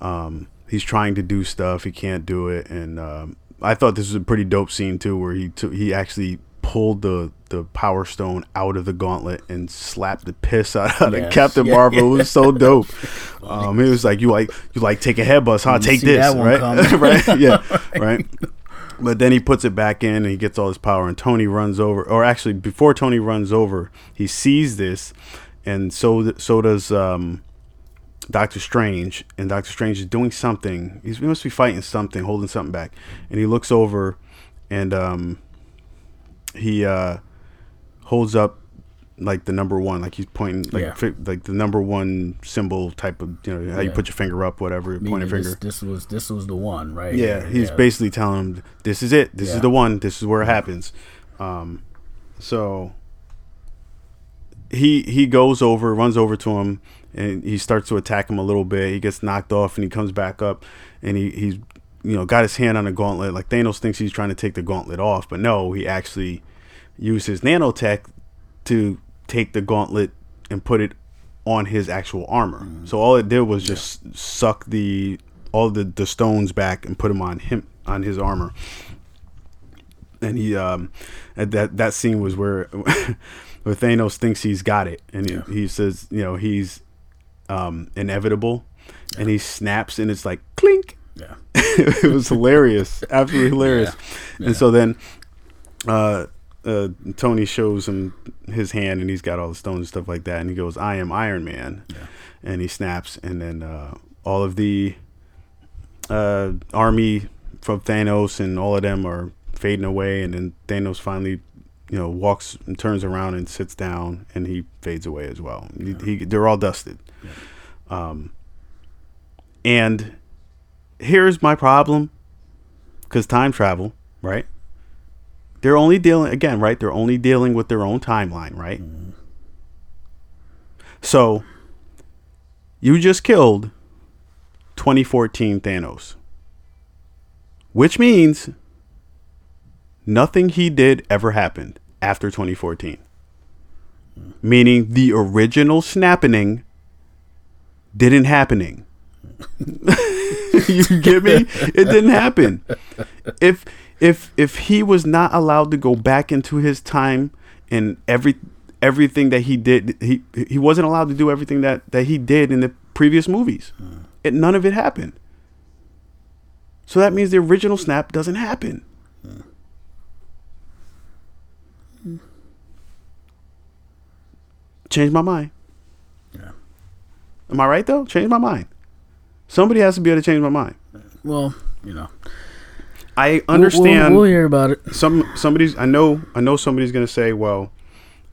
um, he's trying to do stuff he can't do it, and um, I thought this was a pretty dope scene too, where he took he actually pulled the the power stone out of the gauntlet and slapped the piss out of Yes. Captain Yeah. Marvel. It was so dope. Um, it was like you like you like taking headbutts, huh? You Take this, right? right? Yeah, right. But then he puts it back in and he gets all his power. And Tony runs over, or actually, before Tony runs over, he sees this, and so so does um, Doctor Strange. And Doctor Strange is doing something. He's, he must be fighting something, holding something back. And he looks over, and um, he uh, holds up like the number one, like he's pointing, like Yeah. fi- like the number one symbol type of, you know, how you put your finger up, whatever, point a Meaning finger. this, was this was the one, right? Yeah, he's yeah. basically telling him, "This is it. This Yeah. is the one. This is where it happens." Um, so he he goes over, runs over to him, and he starts to attack him a little bit. He gets knocked off, and he comes back up, and he he's you know got his hand on the gauntlet. Like Thanos thinks he's trying to take the gauntlet off, but no, he actually used his nanotech to take the gauntlet and put it on his actual armor. So all it did was just suck the all the, the stones back and put them on him on his armor. And he um that that scene was where where Thanos thinks he's got it and he, he says, you know, he's um inevitable and he snaps and it's like clink. Yeah. it was hilarious, absolutely hilarious. And so then uh uh, Tony shows him his hand and he's got all the stones and stuff like that. And he goes, I am Iron Man. And he snaps. And then uh, all of the uh, army from Thanos and all of them are fading away. And then Thanos finally, you know, walks and turns around and sits down and he fades away as well. He, he, they're all dusted. Um, and here's my problem because time travel, right? they're only dealing again, right? They're only dealing with their own timeline, right? Mm-hmm. So you just killed 2014 Thanos, which means nothing he did ever happened after 2014. Mm-hmm. Meaning the original snapping didn't happening. you get me? It didn't happen. If if if he was not allowed to go back into his time and every everything that he did, he he wasn't allowed to do everything that that he did in the previous movies. Mm. It none of it happened. So that means the original snap doesn't happen. Mm. Change my mind. Yeah. Am I right though? Change my mind. Somebody has to be able to change my mind. Well, you know, I We'll- understand. We'll, we'll hear about it. some somebody's I know I know somebody's gonna say, well,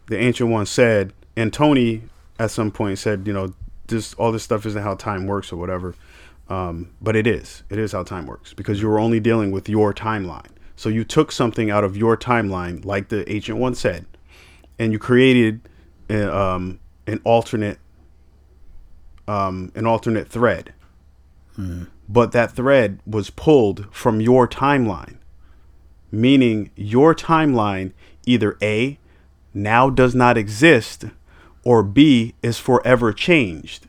the ancient one said, and Tony at some point said, you know, this all this stuff isn't how time works or whatever. Um, but it is. It is how time works because you were only dealing with your timeline. So you took something out of your timeline, like the ancient one said, and you created a, um, an alternate um, an alternate thread. But that thread was pulled from your timeline meaning your timeline either A now does not exist or B is forever changed.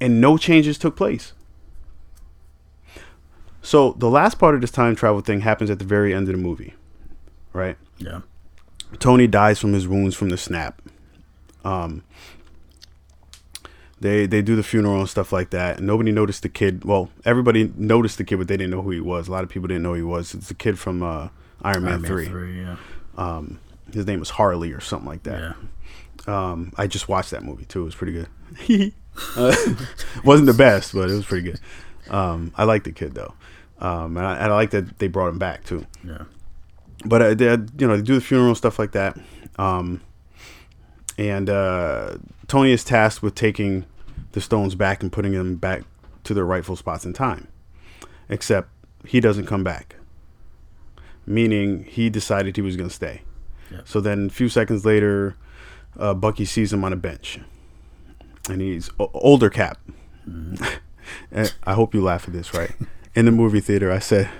And no changes took place. So the last part of this time travel thing happens at the very end of the movie, right? Yeah. Tony dies from his wounds from the snap. Um, they they do the funeral and stuff like that. Nobody noticed the kid. Well, everybody noticed the kid, but they didn't know who he was. A lot of people didn't know who he was. It's the kid from uh, Iron, Man, Iron Man three. three, yeah. Um, his name was Harley or something like that. Yeah. Um, I just watched that movie too. It was pretty good. uh, wasn't the best, but it was pretty good. Um, I like the kid though, um, and I, and I like that they brought him back too Yeah. but uh, they, you know they do the funeral and stuff like that um, and uh, tony is tasked with taking the stones back and putting them back to their rightful spots in time. Except he doesn't come back. Meaning he decided he was going to stay. Yeah. so then a few seconds later uh, bucky sees him on a bench. And he's o- older cap. And i hope you laugh at this right? In the movie theater i said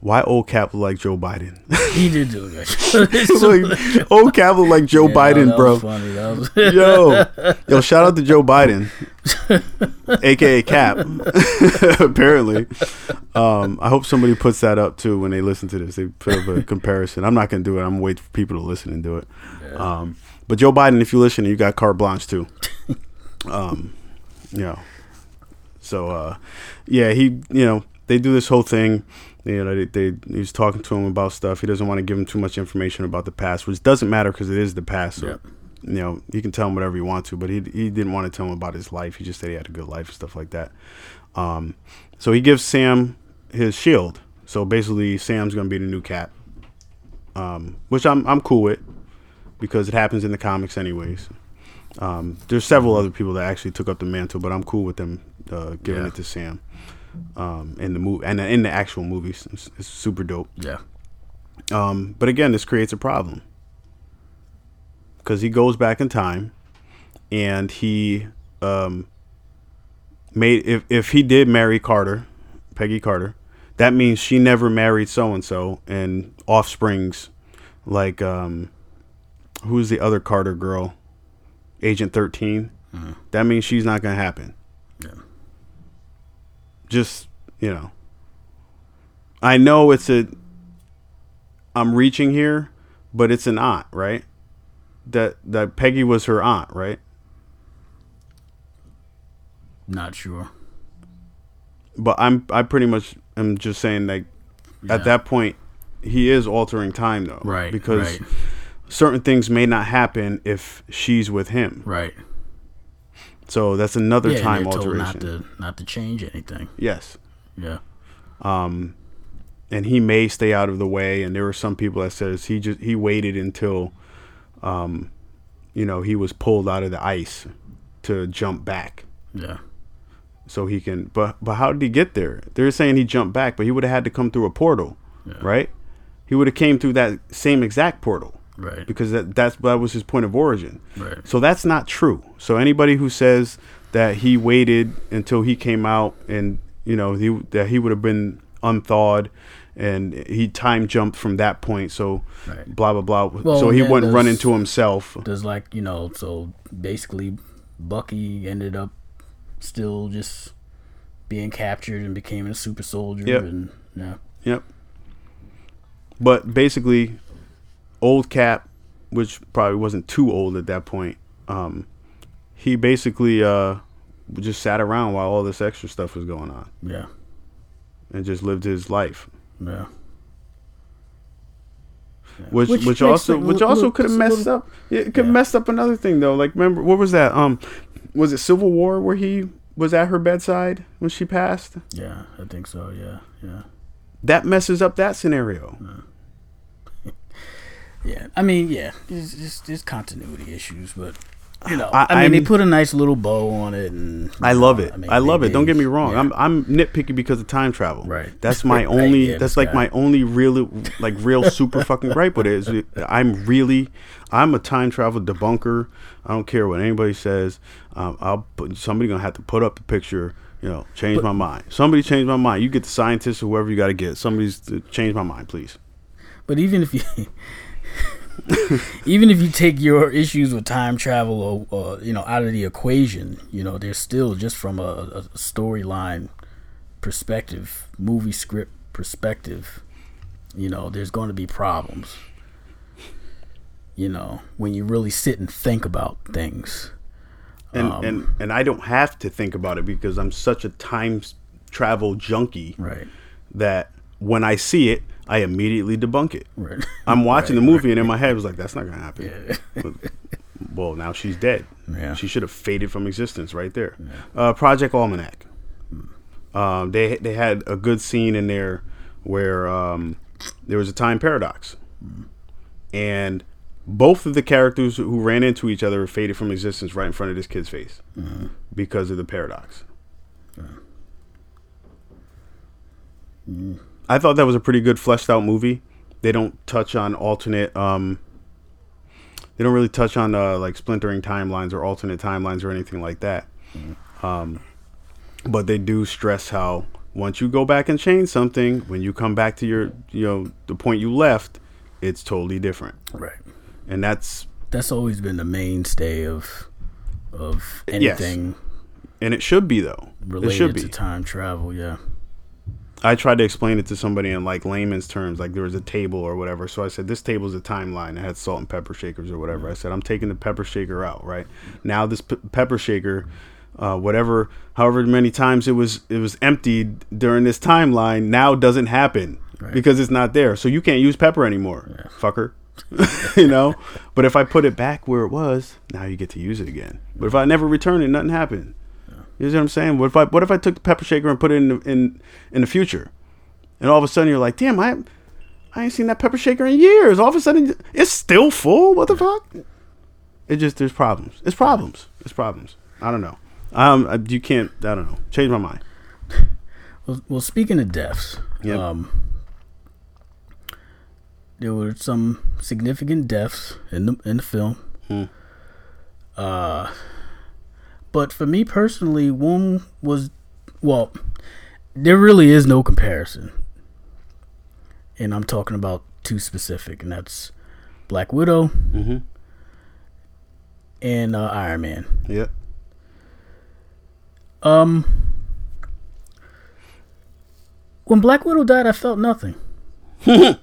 why old Cap look like Joe Biden? He did do it. like, old Cap look like Joe Yeah, Biden, that bro. Was funny. That was Yo, yo, shout out to Joe Biden, aka Cap. Apparently, um, I hope somebody puts that up too when they listen to this. They put up a comparison. I'm not gonna do it. I'm gonna wait for people to listen and do it. Um, but Joe Biden, if you listen, you got carte blanche too. Um, you know, so uh, yeah, he, you know, they do this whole thing. You know, they, they he's talking to him about stuff. He doesn't want to give him too much information about the past, which doesn't matter because it is the past. So, you know, you can tell him whatever you want to, but he he didn't want to tell him about his life. He just said he had a good life and stuff like that. Um, so he gives Sam his shield. So basically, Sam's gonna be the new Cap, um, which I'm I'm cool with because it happens in the comics anyways. Um, there's several other people that actually took up the mantle, but I'm cool with them uh, giving Yeah. it to Sam um, in the movie and in the actual movies. It's, it's super dope. yeah. Um, but again, this creates a problem because he goes back in time and he um, made if if he did marry Carter, Peggy Carter, that means she never married so and so and offsprings like um, who's the other Carter girl, Agent 13 That means she's not gonna happen. Just you know, I know it's a. I'm reaching here, but it's an aunt, right? That that Peggy was her aunt, right? Not sure. But I'm I pretty much am just saying like Yeah. at that point he is altering time though, Right, Because right. certain things may not happen if she's with him. Right. So that's another yeah, time and they're told alteration. not to not to change anything. yes. Yeah. Um, and he may stay out of the way. And there were some people that says he just he waited until, um, you know, he was pulled out of the ice to jump back, Yeah. so he can. But but how did he get there? They're saying he jumped back, but he would have had to come through a portal, right? He would have came through that same exact portal Right. because that that's that was his point of origin. Right. So that's not true. So anybody who says that he waited until he came out and you know he that he would have been unthawed and he time jumped from that point. So Right. blah blah blah. Well, so he yeah, wouldn't run there's- into himself. There's like you know, so basically, Bucky ended up still just being captured and became a super soldier. Yep. And yeah. Yep. But basically, old Cap, which probably wasn't too old at that point, um, he basically uh, just sat around while all this extra stuff was going on Yeah. and just lived his life. Yeah. which Which which, also it which also could have messed little- up. It could Yeah. messed up another thing though. Like remember what was that? Um, was it Civil War where he was at her bedside when she passed? Yeah. I think so. Yeah. Yeah. That messes up that scenario. Yeah. I mean, yeah. It's just continuity issues, but you know, I- I, mean, they I'm- put a nice little bow on it, and I love know, it. I, mean, love it. Don't get me wrong. yeah. I'm I'm nitpicky because of time travel. Right. That's my Right, only. yeah, that's like guy. my only real like real super fucking gripe with it is I'm really I'm a time travel debunker. I don't care what anybody says. Um, I'll put somebody gonna have to put up the picture. You know, change my mind. Somebody change my mind. You get the scientist or whoever you got to get. Somebody's to change my mind, please. But even if you, even if you take your issues with time travel, or, or you know, out of the equation, you know, they're still just from a, a storyline perspective, movie script perspective. You know, there's going to be problems. You know, when you really sit and think about things. And Um, and and I don't have to think about it because I'm such a time travel junkie Right. that when I see it, I immediately debunk it. Right. I'm watching the movie and in my head it was like, that's not gonna happen. Yeah. well, now she's dead. Yeah. She should have faded from existence right there. Uh, Project Almanac. Um, they they had a good scene in there where um, there was a time paradox, and both of the characters who ran into each other faded from existence right in front of this kid's face because of the paradox. I thought that was a pretty good fleshed out movie. They don't touch on alternate. Um, they don't really touch on uh, like splintering timelines or alternate timelines or anything like that. Um, but they do stress how once you go back and change something, when you come back to your, you know, the point you left, it's totally different. Right. And that's That's always been the mainstay of of Yes. anything and it should be though. It related should be. to time travel. Yeah. I tried to explain it to somebody in like layman's terms, like there was a table or whatever. So I said, this table's a timeline. It had salt and pepper shakers or whatever. I said, I'm taking the pepper shaker out, right? Now this p- pepper shaker, uh, whatever, however many times it was it was emptied during this timeline, now doesn't happen because it's not there. So you can't use pepper anymore, fucker. you know. But if I put it back where it was, now you get to use it again. But if I never return it, nothing happened. You know what I'm saying? What if I what if I took the pepper shaker and put it in the, in in the future, and all of a sudden you're like, damn, I I ain't seen that pepper shaker in years. All of a sudden it's still full. What the fuck? It just there's problems. It's problems. It's problems. I don't know. Um, you can't. I don't know. Change my mind. Well, well speaking of deaths, Yep. um, there were some significant deaths in the in the film. Hmm. Uh, but for me personally, one was well, there really is no comparison, and I'm talking about two specific, and that's Black Widow Mm-hmm. and uh, Iron Man. Yep. Um, when Black Widow died, I felt nothing. and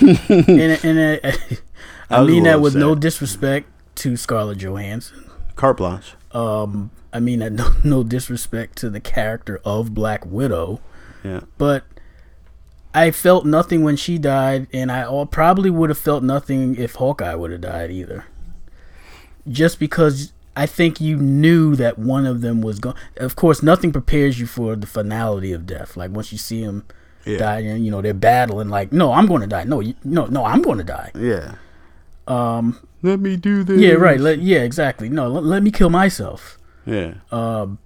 and I, I, I mean that with no disrespect to Scarlett Johansson. Carte blanche. Um, I mean that no, no disrespect to the character of Black Widow, Yeah. but I felt nothing when she died, and I all, probably would have felt nothing if Hawkeye would have died either. Just because I think you knew that one of them was going. Of course, nothing prepares you for the finality of death. Like once you see them Yeah. die, and you know they're battling. Like, no, I'm going to die. No, you, no, no, I'm going to die. Yeah. Um, Let me do this. yeah, right. Let, yeah, exactly. No, let, let me kill myself. Yeah. Um,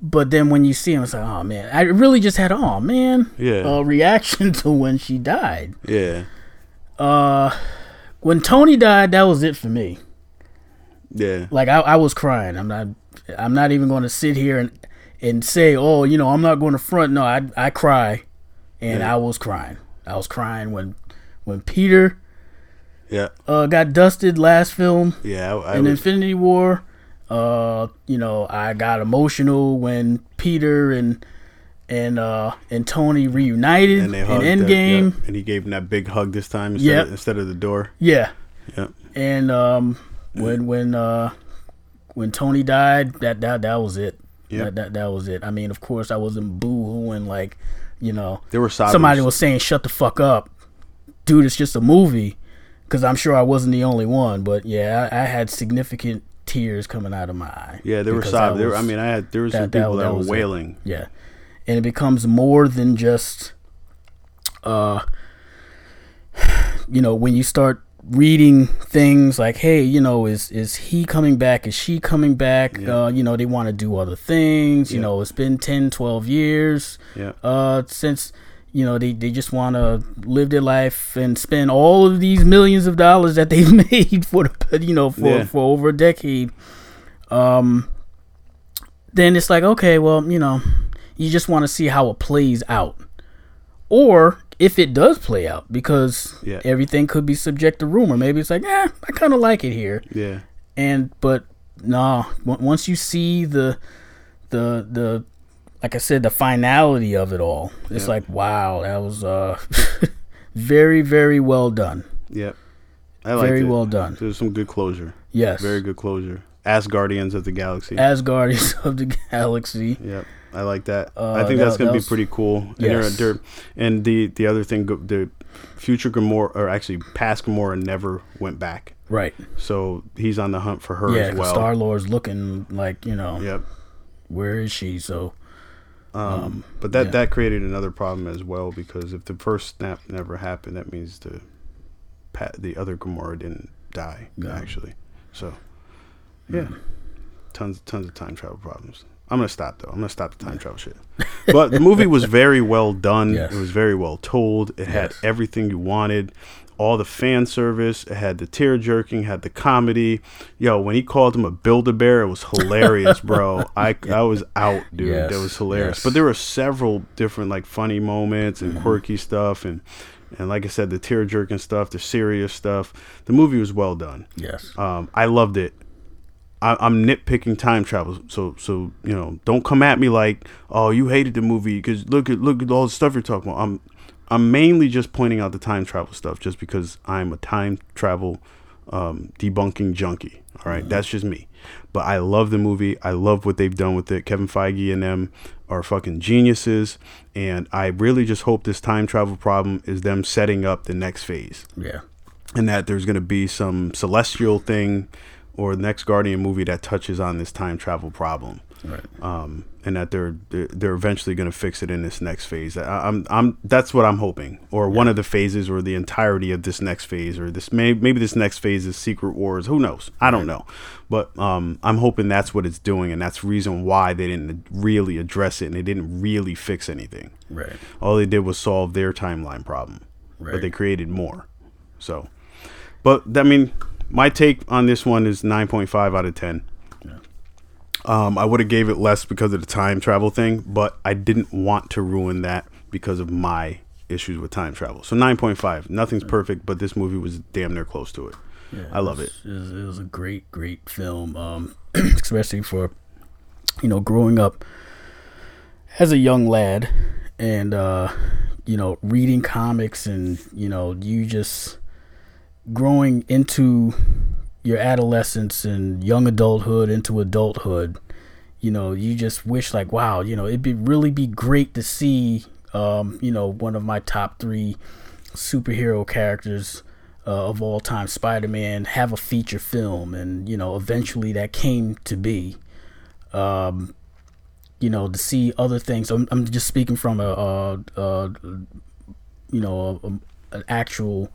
but then when you see him, it's like, oh man, I really just had, oh man, Yeah. uh, reaction to when she died. Yeah. Uh, when Tony died, that was it for me. Yeah. Like I, I was crying. I'm not, I'm not even going to sit here and and say, oh, you know, I'm not going to front. No, I I cry, and Yeah. I was crying. I was crying when when Peter Yeah. uh, got dusted last film. Yeah. I, I in Infinity War. Uh, you know, I got emotional when Peter and and uh and Tony reunited and in that- Endgame. yeah. And he gave him that big hug this time instead, Yep. of, instead of the door. Yeah. Yep. And um when when uh when Tony died, that that that was it. Yep. That, that that was it. I mean, of course, I wasn't boo-hooing like, you know, There were sobbers. somebody was saying, "Shut the fuck up, dude. It's just a movie." Because I'm sure I wasn't the only one, but yeah, I, I had significant tears coming out of my eye. Yeah, there were that sobbers. I mean, I had there were some that- that- people that, that were was it. wailing. Yeah. And it becomes more than just uh you know, when you start reading things like, hey, you know, is is he coming back? Is she coming back? Yeah. Uh, you know, they want to do other things. You know, it's been 10, 12 years Yeah. uh since you know they, they just want to live their life and spend all of these millions of dollars that they've made for the you know for Yeah. for over a decade um then it's like okay well you know you just want to see how it plays out or if it does play out because Yeah. everything could be subject to rumor maybe it's like eh i kind of like it here Yeah. and but no on- once you see the the the like i said the finality of it all it's Yeah. like wow that was uh very very well done Yep. I liked very it. well done There's some good closure. yes Very good closure. As Guardians of the Galaxy. as guardians of the galaxy Yep. I like that. Uh, I think that- that's gonna that be pretty cool. And, they're- they're- and the the other thing, the future Gamora, or actually past Gamora, never went back. right So he's on the hunt for her yeah as well. star lord's looking like you know Yep. where is she so Um, but that yeah. that created another problem as well because if the first snap never happened, that means the the other Gamora didn't die actually. So yeah, tons tons of time travel problems. I'm gonna stop though. I'm gonna stop the time travel shit. But the movie was very well done. Yes. It was very well told. It had everything you wanted. All the fan service. It had the tear jerking, had the comedy. Yo, when he called him a build a bear, it was hilarious, bro. I I was out, dude. Yes, That was hilarious. yes. But there were several different like funny moments and quirky stuff and and like I said, the tear jerking stuff, the serious stuff. The movie was well done. Yes. Um, I loved it. I, I'm nitpicking time travel, so so you know, don't come at me like, oh, you hated the movie because look at look at all the stuff you're talking about. I'm I'm mainly just pointing out the time travel stuff, just because I'm a time travel um, debunking junkie. All right? that's just me. But I love the movie. I love what they've done with it. Kevin Feige and them are fucking geniuses, and I really just hope this time travel problem is them setting up the next phase Yeah. and that there's going to be some celestial thing or the next Guardian movie that touches on this time travel problem. Right. Um, and that they're they're eventually going to fix it in this next phase. I, I'm I'm that's what I'm hoping, or one of the phases, or the entirety of this next phase, or this may, maybe this next phase is Secret Wars. Who knows? I don't know, but um, I'm hoping that's what it's doing, and that's the reason why they didn't really address it and they didn't really fix anything. Right. All they did was solve their timeline problem, Right. but they created more. So, but I mean, my take on this one is 9.5 out of 10. Um, I would have gave it less because of the time travel thing, but I didn't want to ruin that because of my issues with time travel. So 9.5. Nothing's perfect, but this movie was damn near close to it. Yeah, I love was- It was, it was a great, great film, um, especially for you know growing up as a young lad, and uh, you know reading comics, and you know you just growing into your adolescence and young adulthood into adulthood. You know, you just wish like, wow, you know, it'd be really be great to see, um, you know, one of my top three superhero characters uh, of all time, Spider Man, have a feature film, and you know, eventually that came to be. Um, you know, to see other things. I'm, I'm just speaking from a, a, a you know, a, an actual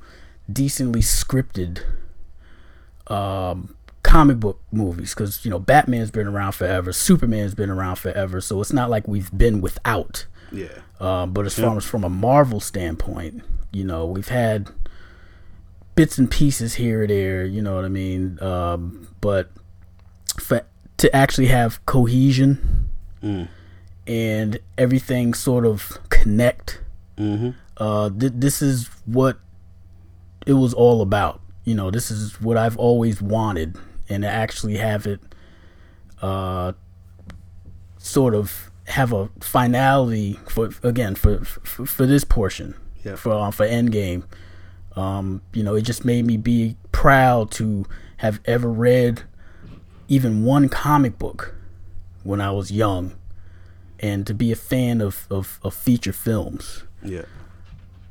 decently scripted um, comic book movies because you know Batman's been around forever, Superman's been around forever, so it's not like we've been without. Yeah. Um, but as far as from a Marvel standpoint, you know, we've had bits and pieces here or there, you know what I mean? Um, but for to actually have cohesion and everything sort of connect, Mm-hmm. uh, th- this is what it was all about. You know, this is what I've always wanted, and to actually have it, uh, sort of have a finality for again for for, for this portion Yeah. for uh, for Endgame. Um, you know, it just made me be proud to have ever read even one comic book when I was young, and to be a fan of of, of feature films Yeah.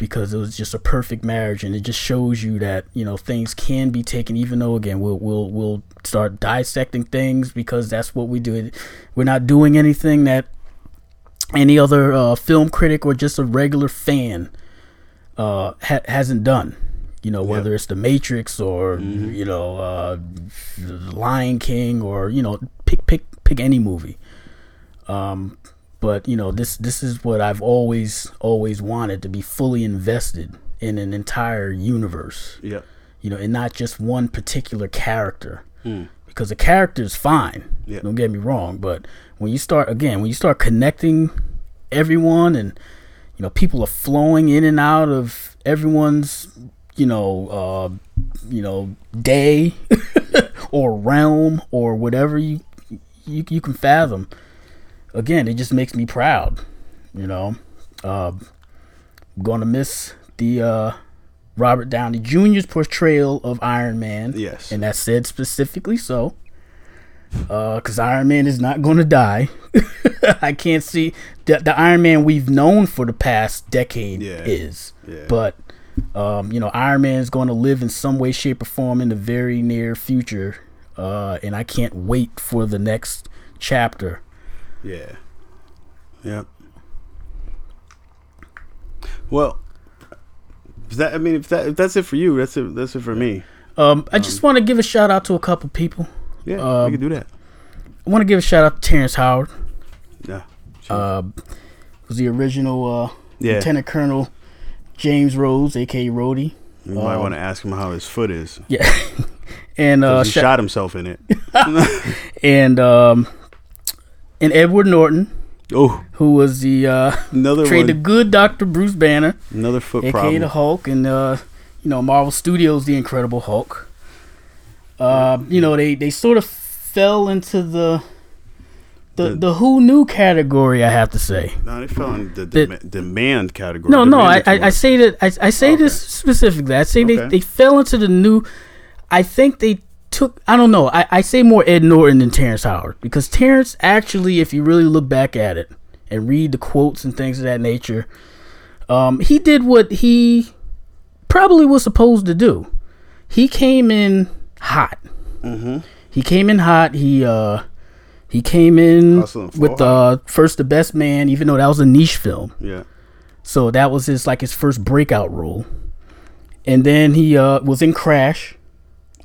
Because it was just a perfect marriage and it just shows you that you know things can be taken even though again we'll we'll we'll start dissecting things because that's what we do. We're not doing anything that any other uh, film critic or just a regular fan uh, ha- hasn't done. You know whether it's the matrix or you know uh, lion king or you know pick pick pick any movie. Um, but you know this this is what I've always always wanted to be fully invested in an entire universe Yeah. you know and not just one particular character because the character is fine Yeah. don't get me wrong but when you start again when you start connecting everyone and you know people are flowing in and out of everyone's you know uh you know day or realm or whatever you you, you can fathom again, it just makes me proud. You know, uh, I'm gonna miss the uh, Robert Downey Jr.'s portrayal of Iron Man. Yes. and that's said specifically so. Because Iron Man is not going to die. I can't see the, the Iron Man we've known for the past decade Yeah. is. Yeah. But, um, you know, Iron Man is going to live in some way, shape, or form in the very near future. Uh, and I can't wait for the next chapter. Yeah. Yep. Well, that I mean, if that if that's it for you, that's it. That's it for me. Um, I just want to give a shout out to a couple people. Yeah, Um, we can do that. I want to give a shout out to Terrence Howard. Yeah. Uh, was the original uh, Yeah. Lieutenant Colonel James Rhodes, aka Rhodey. You might Um, want to ask him how his foot is. Yeah, and uh, he sha- shot himself in it. and um, and Edward Norton, oh, who was the uh, another portrayed the good Doctor Bruce Banner, Another foot aka problem. the Hulk, and uh, you know Marvel Studios, the Incredible Hulk. Uh, you know they they sort of fell into the the The- the who knew category. I have to say. no, they fell in the dem- demand category. No, no, I, I, I say that I, I say Okay. this specifically. I say they, they fell into the new. I think they took. I don't know. I, I say more Ed Norton than Terrence Howard because Terrence actually, if you really look back at it and read the quotes and things of that nature, um, he did what he probably was supposed to do. He came in hot. Mm-hmm. He came in hot. He uh he came in Hustle and flow with uh first the best man, even though that was a niche film. Yeah. So that was his like his first breakout role. And then he uh was in Crash,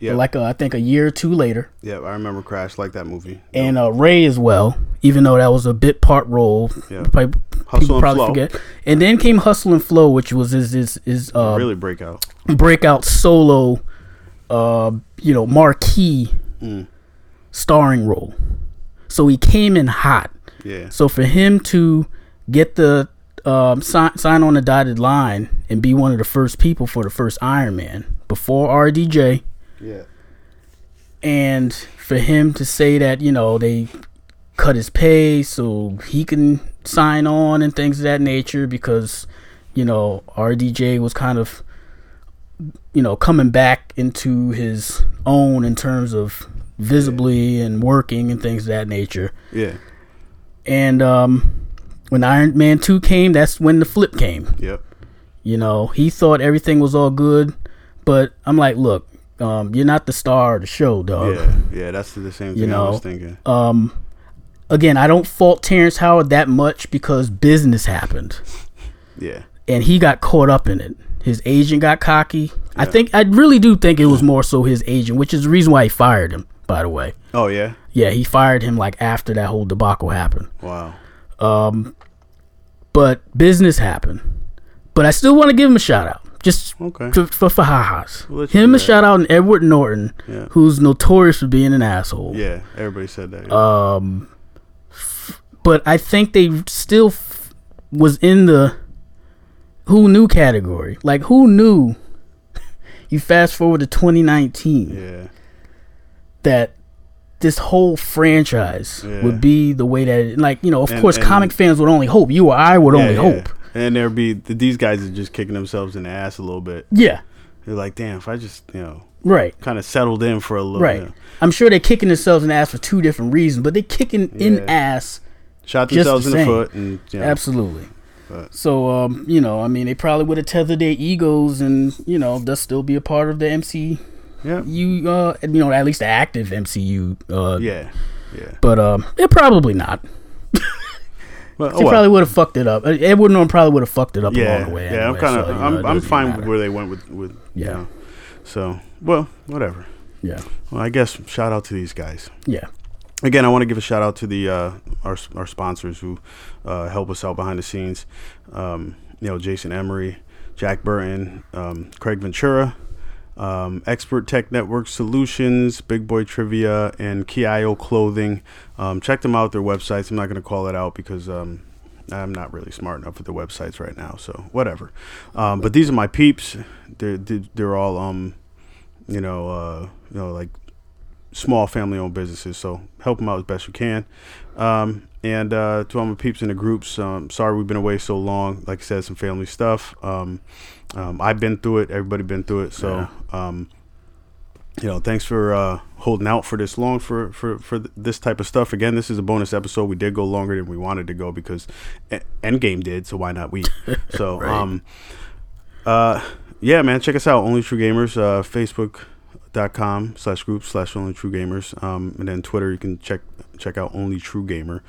Yeah. like uh, I think a year or two later, yeah, I remember Crash like that movie. and uh, Ray as well, even though that was a bit part role. Yeah. Probably, Hustle people and probably Flow. forget. And then came Hustle and Flow, which was his his, his uh, really break out. breakout solo, uh, you know, marquee Mm. starring role. So he came in hot. Yeah. So for him to get the um, sign, sign on the dotted line and be one of the first people for the first Iron Man before RDJ, Yeah. and for him to say that you know they cut his pay so he can sign on and things of that nature because you know RDJ was kind of you know coming back into his own in terms of visibly and working and things of that nature. Yeah. And um, when Iron Man 2 came, that's when the flip came. Yep. You know, he thought everything was all good, but I'm like, look, um, you're not the star of the show, dog. Yeah. Yeah. That's the same thing You know, I was thinking. Um, again, I don't fault Terrence Howard that much because business happened Yeah. and he got caught up in it. His agent got cocky. Yeah. I think I really do think it was more so his agent, which is the reason why he fired him. By the way, Oh yeah. yeah, he fired him like after that whole debacle happened. Wow. Um, but business happened. But I still want to give him a shout out, just Okay. for ha-has. We'll Him a shout out and Edward Norton, Yeah. who's notorious for being an asshole. Yeah. Everybody said that. Yeah. Um, f- but I think they still f- was in the who knew category. Like who knew? You fast forward to 2019 yeah. that this whole franchise Yeah. would be the way that it, like you know of And- course and- comic fans would only hope you or I would Yeah, only yeah. hope And there'd be these guys are just kicking themselves in the ass a little bit. yeah They're like, damn, if I just you know right kind of settled in for a little. right you know, I'm sure they're kicking themselves in the ass for two different reasons but they're kicking in ass shot themselves the in the foot and you know, absolutely But- so um you know I mean they probably would have tethered their egos and you know thus still be a part of the MCU Yeah. uh you know at least the active MCU uh Yeah. Yeah. but um they're probably not They oh, well. probably would have fucked it up Uh, Edward Norton probably would have fucked it up yeah. along the way yeah. I'm kind of so, I'm it I'm fine with where they went with with you Yeah. know. So well, whatever. yeah Well, I guess shout out to these guys. yeah Again, I want to give a shout out to the uh, our our sponsors who uh, help us out behind the scenes. Um, you know, Jason Emery, Jack Burton, um, Craig Ventura, um, Expert Tech Network Solutions, Big Boy Trivia, and Kio Clothing. Um, check them out. Their websites. I'm not going to call it out because um, I'm not really smart enough with the websites right now. So whatever. Um, but these are my peeps. They're they're, all um, you know, uh, you know, like small family owned businesses. So help them out as best you can. Um, and uh, to all my peeps in the groups, um, sorry we've been away so long. Like I said, some family stuff. Um, um, I've been through it. Everybody been through it. So, um, you know, thanks for uh, holding out for this long for, for, for th- this type of stuff. Again, this is a bonus episode. We did go longer than we wanted to go because E- Endgame did. So why not we? So, Right. um, uh, yeah, man, check us out. Only True Gamers, uh, Facebook.com slash group slash Only True Gamers. Um, and then Twitter, you can check check out Only True Gamer.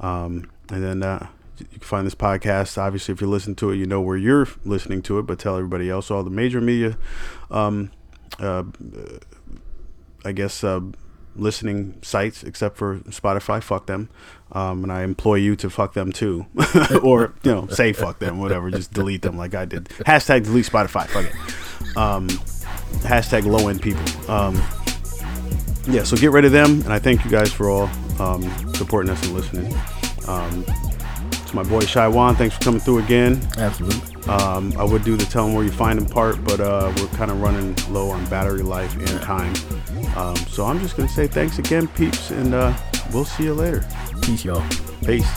Um, and then uh, you can find this podcast. Obviously, if you listen to it, you know where you're listening to it, but tell everybody else. All the major media, um, uh, I guess, uh, listening sites, except for Spotify, fuck them. Um, and I employ you to fuck them too, or you know, say fuck them, whatever. Just delete them like I did. Hashtag delete Spotify. Fuck it. Um, hashtag low end people. Um, yeah, so get rid of them, and I thank you guys for all um, supporting us and listening. Um, to my boy Shy Wan, thanks for coming through again. Absolutely. Um, I would do the tell them where you find them part, but uh, we're kind of running low on battery life and time. Um, so I'm just gonna say thanks again, peeps, and uh, we'll see you later. Peace, y'all. Peace.